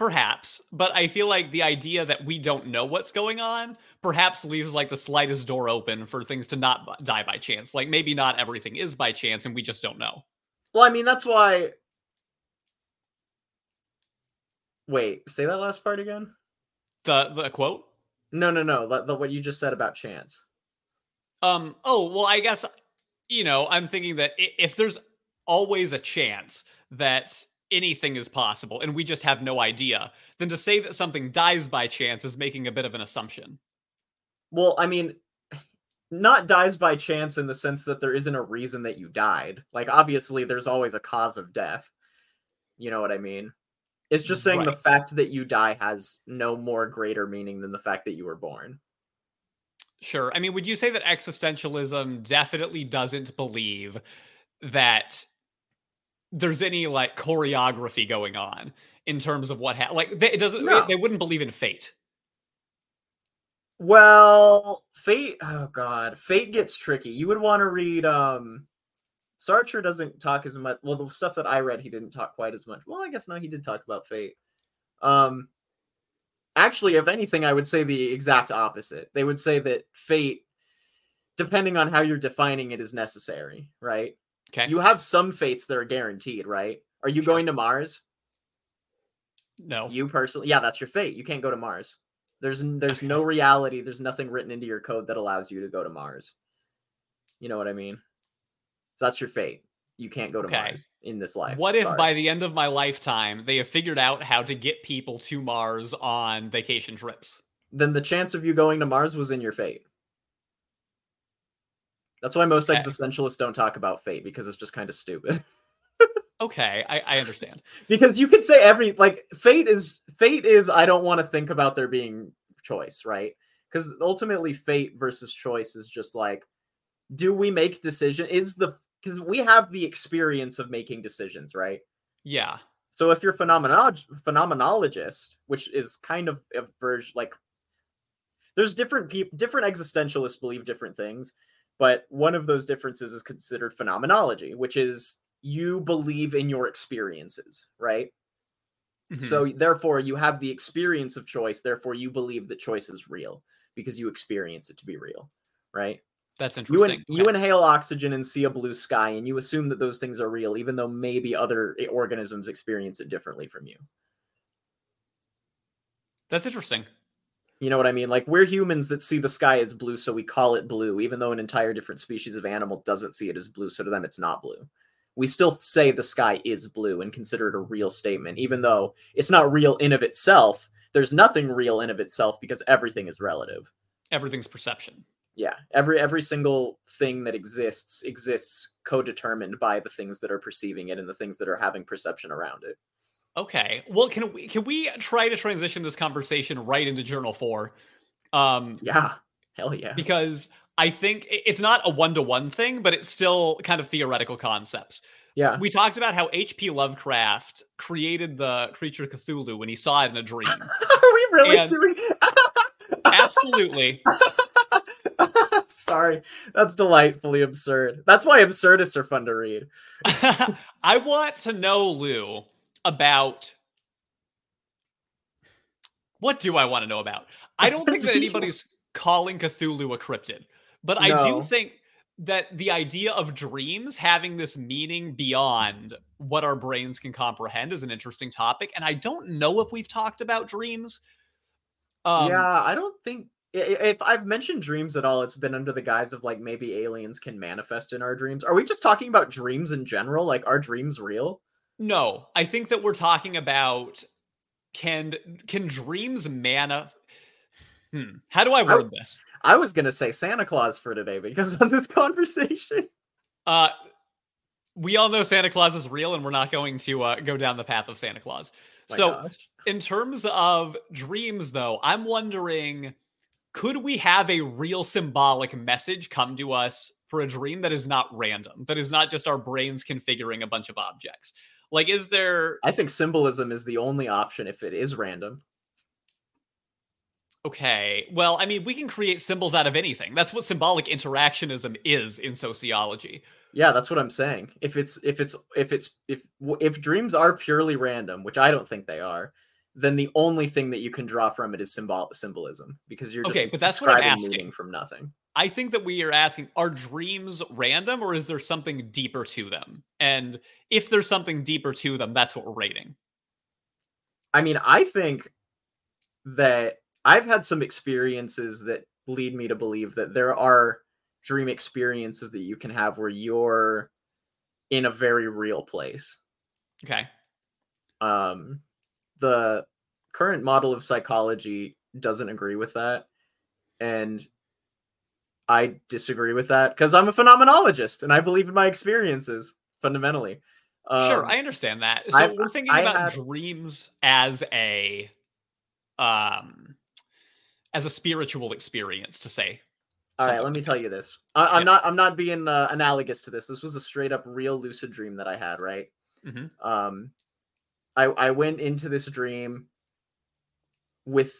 perhaps, but I feel like the idea that we don't know what's going on perhaps leaves like the slightest door open for things to not die by chance. Like maybe not everything is by chance and we just don't know. Well, I mean that's why. Wait, say that last part again. The the quote? No, no, no. The, the what you just said about chance. Um, oh, well, I guess, you know, I'm thinking that if there's always a chance that anything is possible and we just have no idea than to say that something dies by chance is making a bit of an assumption. Well, I mean, not dies by chance in the sense that there isn't a reason that you died. Like, obviously, there's always a cause of death. You know what I mean? It's just saying the fact that you die has no more greater meaning than the fact that you were born. Sure. I mean, would you say that existentialism definitely doesn't believe that there's any like choreography going on in terms of what ha- like they, it doesn't No. they wouldn't believe in fate. Well, Fate, oh god, Fate gets tricky. You would want to read um Sartre doesn't talk as much. Well, the stuff that I read, he didn't talk quite as much. Well, I guess no, he did talk about Fate. Um actually, if anything, I would say the exact opposite. They would say that Fate depending on how you're defining it is necessary, right? Okay. You have some fates that are guaranteed, right? Are you Sure. going to Mars? no. You personally, yeah, that's your fate. You can't go to Mars. There's there's no reality. There's nothing written into your code that allows you to go to Mars. You know what I mean? So that's your fate. You can't go to Okay. Mars in this life. what if Sorry. by the end of my lifetime they have figured out how to get people to Mars on vacation trips? then the chance of you going to Mars was in your fate. That's why most Okay. existentialists don't talk about fate because it's just kind of stupid. <laughs> Okay, I, I understand. because you could say every like fate is fate is I don't want to think about there being choice, right? Because ultimately fate versus choice is just like do we make decision is the because we have the experience of making decisions, right? Yeah. So if you're phenomenolog- phenomenologist, which is kind of a version like there's different people different existentialists believe different things, but one of those differences is considered phenomenology, which is you believe in your experiences, right? Mhm. So therefore you have the experience of choice, therefore you believe that choice is real because you experience it to be real, right? that's You, interesting. in, you inhale oxygen and see a blue sky and you assume that those things are real even though maybe other organisms experience it differently from you. That's interesting. You know what I mean? Like we're humans that see the sky as blue so we call it blue even though an entire different species of animal doesn't see it as blue so to them it's not blue. We still say the sky is blue and consider it a real statement even though it's not real in of itself. There's nothing real in of itself because everything is relative. Everything's perception. yeah every every single thing that exists exists co-determined by the things that are perceiving it and the things that are having perception around it Okay. Well, can we can we try to transition this conversation right into Journal Four? Um, yeah hell yeah because I think it's not a one to one thing, but it's still kind of theoretical concepts. yeah We talked about how H.P. Lovecraft created the creature Cthulhu when he saw it in a dream. <laughs> are we really And- doing Absolutely. <laughs> sorry that's delightfully absurd that's why absurdists are fun to read <laughs> I want to know, Lou, about what do I want to know about? I don't think that <laughs> anybody's calling Cthulhu a cryptid, but I do think that the idea of dreams having this meaning beyond what our brains can comprehend is an interesting topic. And I don't know if we've talked about dreams. Um, yeah i don't think if i've mentioned dreams at all it's been under the guise of like maybe aliens can manifest in our dreams are we just talking about dreams in general like are dreams real No, I think that we're talking about can can dreams mana. Hmm. How do I word this? i was gonna say santa claus for today because of this <laughs> conversation Uh, we all know Santa Claus is real, and we're not going to uh, go down the path of Santa Claus. My so, gosh. in terms of dreams, though, I'm wondering could we have a real symbolic message come to us for a dream that is not random, that is not just our brains configuring a bunch of objects? Like, is there I think symbolism is the only option if it is random. Okay. Well, I mean, we can create symbols out of anything. That's what symbolic interactionism is in sociology. Yeah, that's what I'm saying. If it's if it's if it's if if dreams are purely random, which I don't think they are, then the only thing that you can draw from it is symbol symbolism because you're just Okay, but that's what I'm asking. from nothing. I think that we are asking are dreams random or is there something deeper to them? And if there's something deeper to them, that's what we're rating. I mean, I think that I've had some experiences that lead me to believe that there are dream experiences that you can have where you're in a very real place. Okay. Um, the current model of psychology doesn't agree with that, and I disagree with that because I'm a phenomenologist and I believe in my experiences fundamentally. sure, Um, I understand that. So I've- we're thinking I about had- dreams as a um as a spiritual experience to say. All right, let me tell you this. I, I'm Yeah. not. I'm not being uh, analogous to this. This was a straight up real lucid dream that I had. Right. Mhm. Um, I I went into this dream with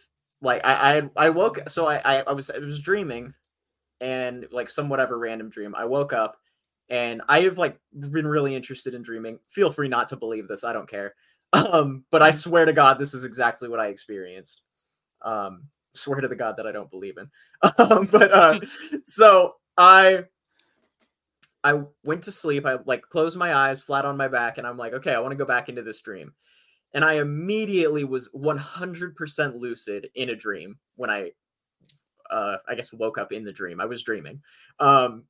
like I I, I woke. So I, I I was I was dreaming, and like some whatever random dream. I woke up, and I have like been really interested in dreaming. Feel free not to believe this. I don't care. <laughs> Um, but I swear to God, this is exactly what I experienced. Um, swear to the God that I don't believe in. <laughs> Um, but uh, <laughs> so I I went to sleep. I like closed my eyes flat on my back, and I'm like, okay, I want to go back into this dream. And I immediately was 100% lucid in a dream when I, uh, I guess, woke up in the dream. I was dreaming. Um,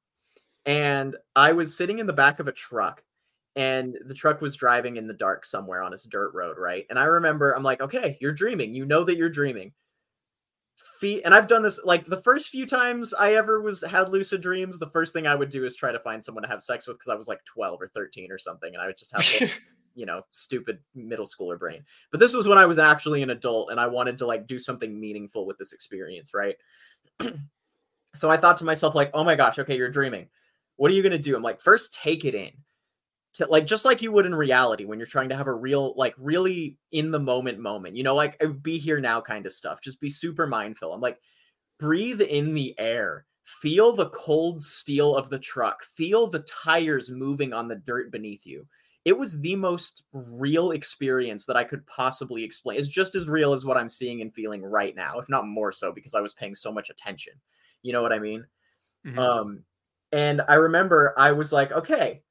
and I was sitting in the back of a truck, and the truck was driving in the dark somewhere on this dirt road, right? And I remember, I'm like, okay, you're dreaming. You know that you're dreaming feet and i've done this like the first few times i ever was had lucid dreams the first thing i would do is try to find someone to have sex with because i was like 12 or 13 or something and i would just have like, <laughs> you know stupid middle schooler brain. But this was when i was actually an adult and i wanted to like do something meaningful with this experience right? <clears throat> So i thought to myself like oh my gosh okay you're dreaming. What are you going to do? I'm like first take it in to like just like you would in reality when you're trying to have a real like really in the moment moment you know like uh, be here now kind of stuff just be super mindful i'm like breathe in the air feel the cold steel of the truck feel the tires moving on the dirt beneath you it was the most real experience that i could possibly explain it's just as real as what i'm seeing and feeling right now if not more so because i was paying so much attention you know what i mean Mhm. um and i remember i was like okay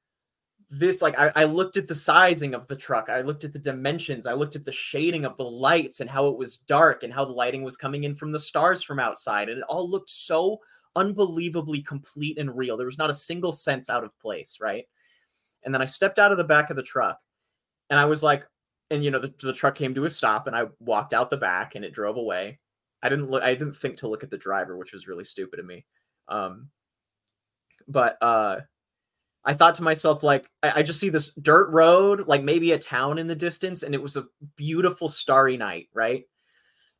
this like I, I looked at the sizing of the truck. I looked at the dimensions. I looked at the shading of the lights and how it was dark and how the lighting was coming in from the stars from outside. And it all looked so unbelievably complete and real. There was not a single sense out of place right? And then i stepped out of the back of the truck and i was like and you know the, the truck came to a stop and i walked out the back and it drove away. I didn't look i didn't think to look at the driver which was really stupid of me. Um but uh I thought to myself, like, I, I just see this dirt road, like maybe a town in the distance, and it was a beautiful starry night, right?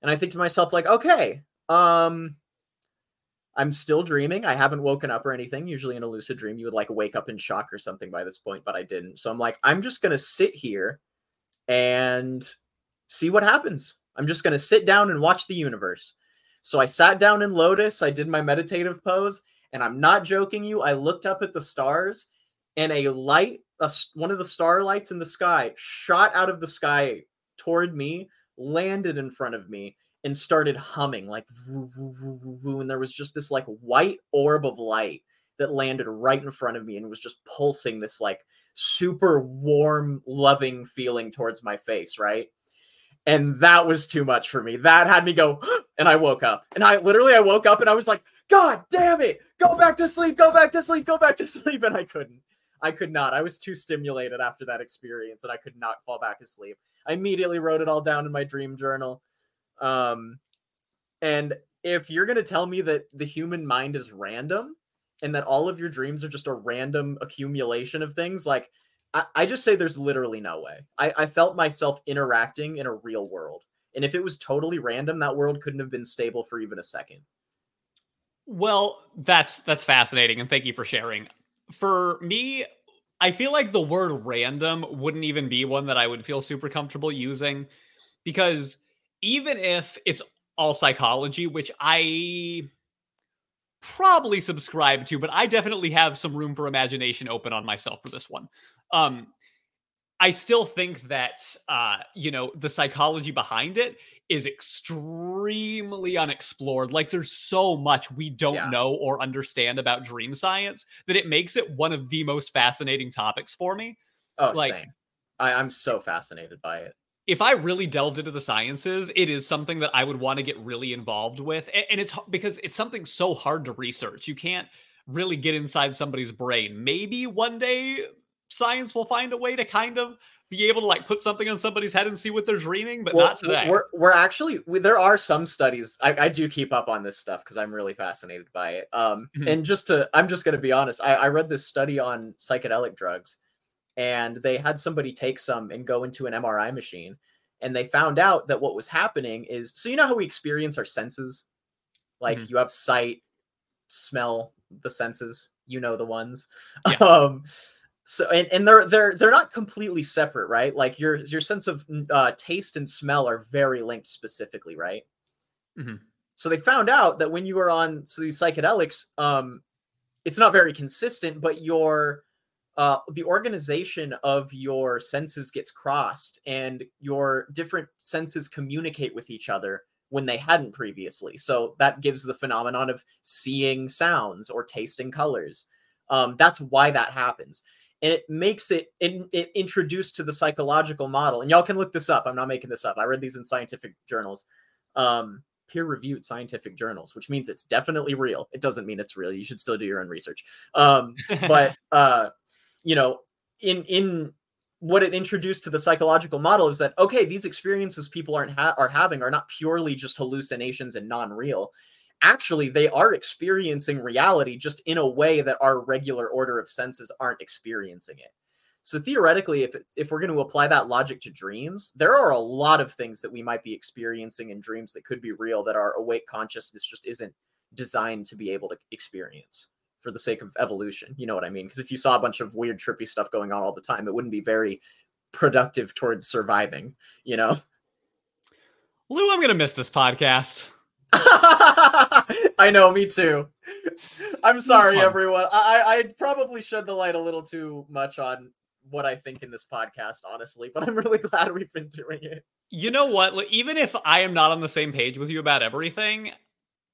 And I think to myself, like, okay, um, I'm still dreaming. I haven't woken up or anything. Usually in a lucid dream, you would like wake up in shock or something by this point, but I didn't. So I'm like, I'm just gonna sit here and see what happens. I'm just gonna sit down and watch the universe. So I sat down in lotus, I did my meditative pose, and I'm not joking you. I looked up at the stars, and a light, a one of the starlights in the sky, shot out of the sky toward me, landed in front of me, and started humming like voo, voo, voo, voo, and there was just this like white orb of light that landed right in front of me and was just pulsing this like super warm, loving feeling towards my face, right? And that was too much for me. That had me go, <gasps> and I woke up. And I literally I woke up and I was like, God damn it, go back to sleep, go back to sleep, go back to <laughs> sleep. And I couldn't. I could not. I was too stimulated after that experience and I could not fall back asleep. I immediately wrote it all down in my dream journal. Um, and if you're gonna tell me that the human mind is random and that all of your dreams are just a random accumulation of things, like I, I just say there's literally no way. I, I felt myself interacting in a real world. And if it was totally random, that world couldn't have been stable for even a second. Well, that's that's fascinating, and thank you for sharing. For me, I feel like the word random wouldn't even be one that I would feel super comfortable using because even if it's all psychology, which I probably subscribe to, but I definitely have some room for imagination open on myself for this one. Um, I still think that uh, you know the psychology behind it is extremely unexplored. Like there's so much we don't Yeah. know or understand about dream science that it makes it one of the most fascinating topics for me. Oh, Like- same. I, I'm so fascinated by it. If I really delved into the sciences, it is something that I would want to get really involved with. A- And it's because it's something so hard to research. You can't really get inside somebody's brain. Maybe one day science will find a way to kind of be able to like put something on somebody's head and see what they're dreaming, but Well, not today. We're, we're actually we, there are some studies. I, I do keep up on this stuff because I'm really fascinated by it. Um, Mhm. and just to I'm just gonna be honest. I, I read this study on psychedelic drugs, and they had somebody take some and go into an MRI machine, and they found out that what was happening is so you know how we experience our senses, like Mhm. you have sight, smell, the senses. You know the ones. Yeah. <laughs> Um, so and, and they're they're they're not completely separate right? Like your your sense of uh, taste and smell are very linked specifically right? Mhm. so they found out that when you are on so these psychedelics um it's not very consistent but your uh the organization of your senses gets crossed and your different senses communicate with each other when they hadn't previously. So that gives the phenomenon of seeing sounds or tasting colors. Um that's why that happens and it makes it, it it introduced to the psychological model. And y'all can look this up. I'm not making this up. I read these in scientific journals. Um peer reviewed scientific journals which means it's definitely real. It doesn't mean it's real. You should still do your own research. Um <laughs> but uh you know in in what it introduced to the psychological model is that okay these experiences people aren't ha- are having are not purely just hallucinations and non-real actually they are experiencing reality just in a way that our regular order of senses aren't experiencing it. So theoretically if if we're going to apply that logic to dreams there are a lot of things that we might be experiencing in dreams that could be real that our awake consciousness just isn't designed to be able to experience for the sake of evolution you know what i mean? Because if you saw a bunch of weird trippy stuff going on all the time it wouldn't be very productive towards surviving you know? Lou, I'm gonna miss this podcast. <laughs> I know, me too. I'm sorry, everyone. I I probably shed the light a little too much on what I think in this podcast, honestly, but I'm really <laughs> glad we've been doing it. You know what? Even if I am not on the same page with you about everything,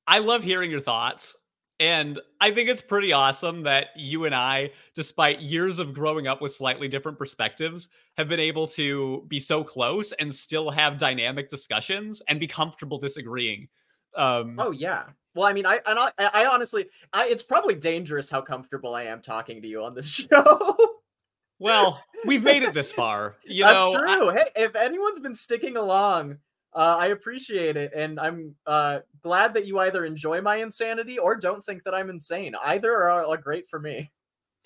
I love hearing your thoughts. And I think it's pretty awesome that you and I, despite years of growing up with slightly different perspectives, have been able to be so close and still have dynamic discussions and be comfortable disagreeing. Um, Oh yeah. Well, I mean, I and I, I honestly, I, it's probably dangerous how comfortable I am talking to you on this <laughs> show. well, we've made it this far. <laughs> You That's know, I- true. hey, if anyone's been sticking along, uh, I appreciate it, and I'm uh, glad that you either enjoy my insanity or don't think that I'm insane. Either are, are great for me. <laughs>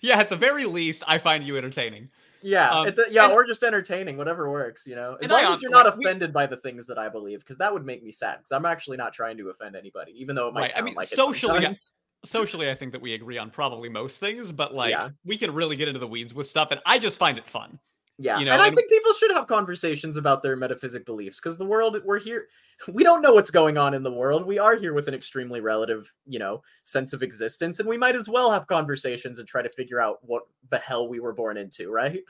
yeah, at the very least, I find you entertaining. Yeah, Um, it- yeah, and- or just entertaining, whatever works. You know, as long I as you're not like, we- offended by the things that I believe, because that would make me sad. Because I'm actually not trying to offend anybody, even though it might Right, I sound mean, like it socially, sometimes. Socially, I think that we agree on probably most things, but like Yeah. we can really get into the weeds with stuff, and I just find it fun. Yeah, you know, and I and- think people should have conversations about their metaphysic beliefs because the world we're here, we don't know what's going on in the world. We are here with an extremely relative, you know, sense of existence, and we might as well have conversations and try to figure out what the hell we were born into, right?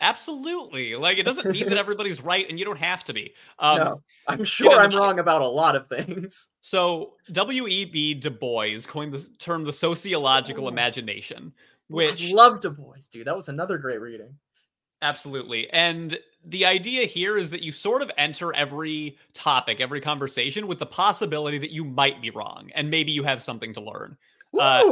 Absolutely, like it doesn't mean that <laughs> everybody's right, and you don't have to be. Um, no, I'm sure I'm wrong about a lot of things. So W.E.B. Du Bois coined the term the sociological Oh. imagination, I which love Du Bois, dude. That was another great reading. Absolutely. And the idea here is that you sort of enter every topic, every conversation with the possibility that you might be wrong and maybe you have something to learn. Uh,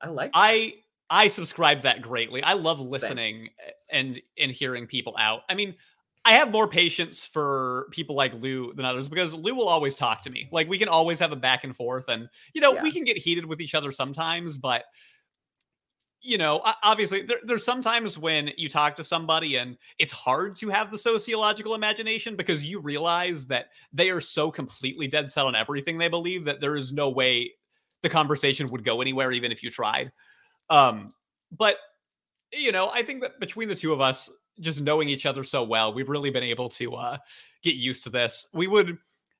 I like. I I subscribe that greatly. I love listening and and hearing people out. I mean, I have more patience for people like Lou than others because Lou will always talk to me. Like we can always have a back and forth and you know, we can get heated with each other sometimes, but you know, obviously there, there's sometimes when you talk to somebody and it's hard to have the sociological imagination because you realize that they are so completely dead set on everything they believe that there is no way the conversation would go anywhere even if you tried. Um, but you know, I think that between the two of us, just knowing each other so well, we've really been able to uh, get used to this. We would,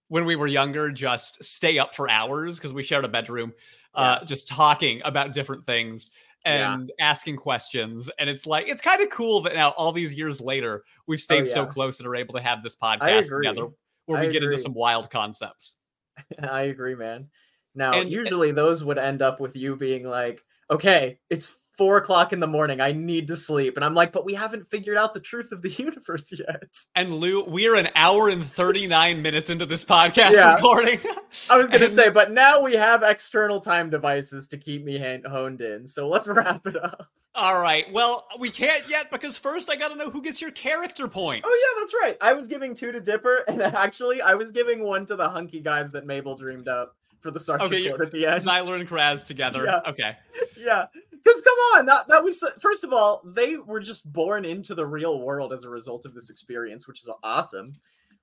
when we were younger, just stay up for hours because we shared a bedroom, uh, just talking about different things Yeah. and asking questions. And it's like it's kind of cool that now, all these years later, we've oh, stayed so Oh, yeah. close and are able to have this podcast together, where I we get into some wild concepts. <laughs> I agree, man. Now, And- eh usually those would end up with you being like, "Okay, it's four o'clock in the morning. I need to sleep. And I'm like, but we haven't figured out the truth of the <laughs> universe yet. And Lou, we are an hour and 39 minutes into this podcast Yeah. recording. <laughs> I was gonna And- say, but now we have external time devices to keep me honed in. So let's <laughs> wrap it up. All right. Well, we can't yet because first I got to know who gets your character points. Oh yeah, that's right. I was giving two to Dipper, and actually, I was giving one to the hunky guys that Mabel dreamed up for the Sarge Okay, at the end. Xyler and Craz together. Yeah. Okay. yeah, because come on, that that was first of all, they were just born into the real world as a result of this experience, which is awesome.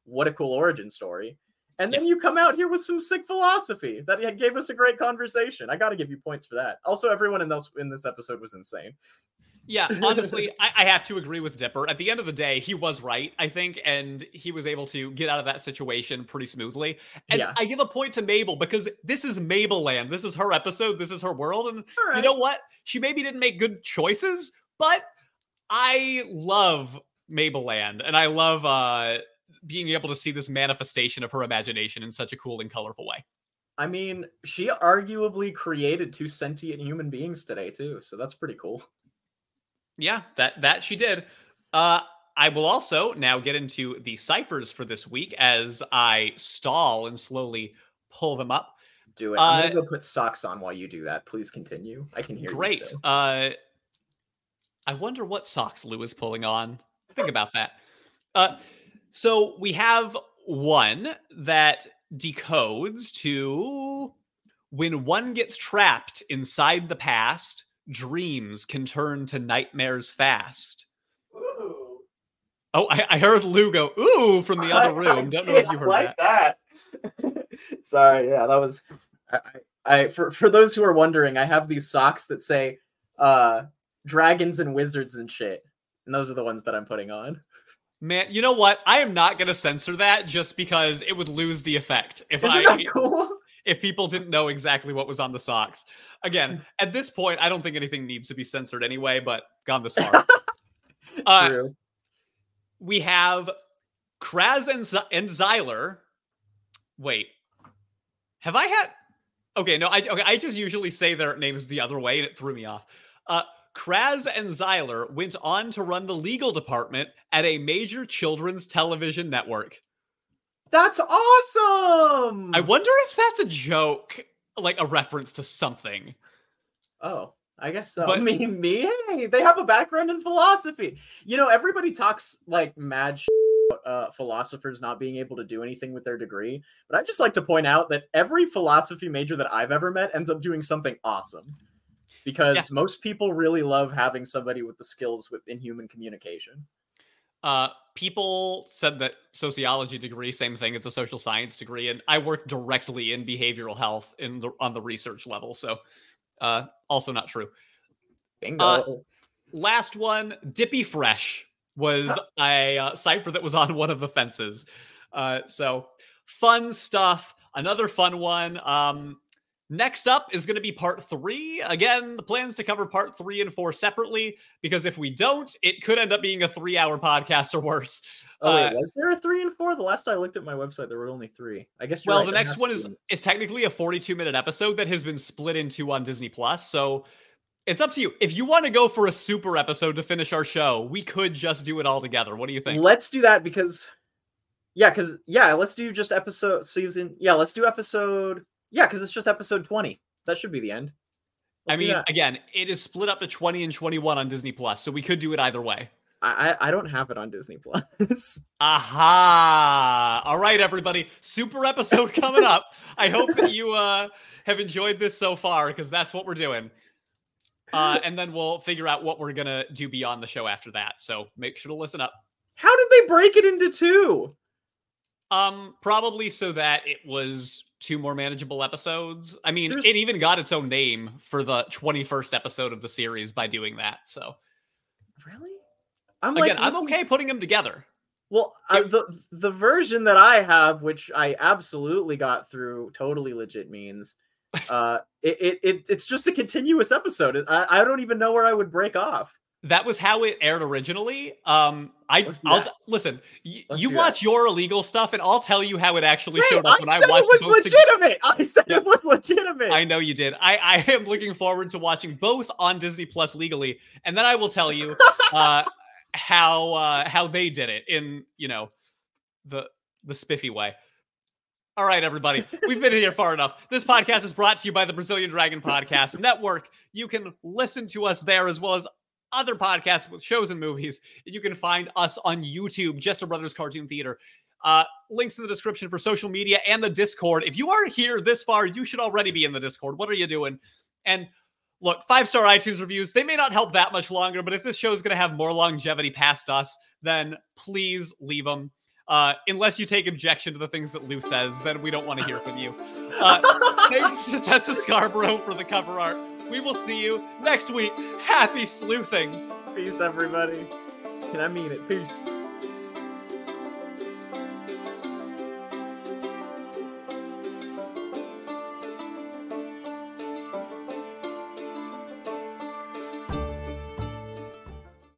What a cool origin story. And then you come out here with some sick philosophy that gave us a great conversation. I got to give you points for that. Also, everyone in this in this episode was insane. Yeah, honestly, I, I have to agree with Dipper. At the end of the day, he was right, I think, and he was able to get out of that situation pretty smoothly. And Yeah. I give a point to Mabel because this is Mabeland. This is her episode. This is her world. And right. you know what? She maybe didn't make good choices, but I love Mabeland, and I love uh, being able to see this manifestation of her imagination in such a cool and colorful way. I mean, she arguably created two sentient human beings today too, so that's pretty cool. Yeah, that that she did. Uh I will also now get into the ciphers for this week as I stall and slowly pull them up. Do it. I'm Uh, gonna go put socks on while you do that. Please continue. I can hear you. Great. Uh I wonder what socks Lou is pulling on. Think about that. Uh so we have one that decodes to when one gets trapped inside the past, dreams can turn to nightmares fast. Ooh. Oh, I, I heard Lou go, ooh, from the other <laughs> room. Don't know if you heard like that. that. <laughs> Sorry, yeah, that was. I, I, for for those who are wondering, I have these socks that say uh dragons and wizards and shit, and those are the ones that I'm putting on. Man, you know what? I am not going to censor that just because it would lose the effect if Isn't I that <laughs> cool? If people didn't know exactly what was on the socks. Again, at this point, I don't think anything needs to be censored anyway, but gone this far. <laughs> Uh, True. we have Craz and, Z- and Xyler. Wait, have I had? Okay, no, I okay. I just usually say their names the other way, and it threw me off. Uh, Craz and Xyler went on to run the legal department at a major children's television network. That's awesome. I wonder if that's a joke, like a reference to something. Oh, I guess so. But- <laughs> me, me, hey, they have a background in philosophy. You know, everybody talks like mad sh- about uh, philosophers not being able to do anything with their degree, but I just like to point out that every philosophy major that I've ever met ends up doing something awesome. Because Yeah. most people really love having somebody with the skills with in human communication. Uh, people said that sociology degree, same thing. It's a social science degree, and I work directly in behavioral health in the on the research level. So, uh, also not true. Bingo. Uh, Last one, Dippy Fresh was a uh, cipher that was on one of the fences. Uh, so fun stuff. Another fun one. Um, next up is going to be part three. Again, the plans to cover part three and four separately because if we don't, it could end up being a three-hour podcast or worse. oh wait, uh, was there a three and four? The last I looked at my website, there were only three. I guess. Well, right, the next one is it's technically a 42 minute episode that has been split into on Disney Plus. So it's up to you. If you want to go for a super episode to finish our show, we could just do it all together. What do you think? Let's do that because, yeah, because yeah, let's do just episode season. Yeah, let's do episode. Yeah, because it's just episode twenty. That should be the end. I Let's mean, again, it is split up to 20 and 21 on Disney Plus, so we could do it either way. I, I I don't have it on Disney Plus. <laughs> Aha! All right, everybody. Super episode <laughs> coming up. I hope that you uh, have enjoyed this so far because that's what we're doing. Uh, <laughs> and then we'll figure out what we're going to do beyond the show after that. So make sure to listen up. How did they break it into two? Um, probably so that it was two more manageable episodes. I mean, There's- it even got its own name for the 21st episode of the series by doing that. So Really? I'm again, I'm looking- okay putting them together. Well, the the version that I have, which I absolutely got through, totally legit means, <laughs> uh, it, it, it it's just a continuous episode. I, I don't even know where I would break off. That was how it aired originally. Um, I I'll t- listen. Y- you watch your illegal stuff, and I'll tell you how it actually Hey, showed I up when I said watched it was both. to- legitimate. I said Yeah. it was legitimate. I know you did. I I <laughs> am looking forward to watching both on Disney Plus legally, and then I will tell you <laughs> uh, how uh, how they did it in you know the the spiffy way. All right, everybody, we've been here far enough. This podcast is brought to you by the Brazilian Dragon Podcast Network. You can listen to us there as well as other podcasts with shows and movies. You can find us on YouTube, Jester Brothers Cartoon Theater. Uh, links in the description for social media and the Discord. If you are here this far, you should already be in the Discord. What are you doing? And look, five star iTunes reviews, they may not help that much longer, but if this show is going to have more longevity past us, then please leave them. Uh, unless you take objection to the things that Lou says, then we don't want to hear from you. Uh, <laughs> thanks to Tessa Scarbrough for the cover art. We will see you next week. Happy sleuthing. Peace, everybody. And I mean it. Peace.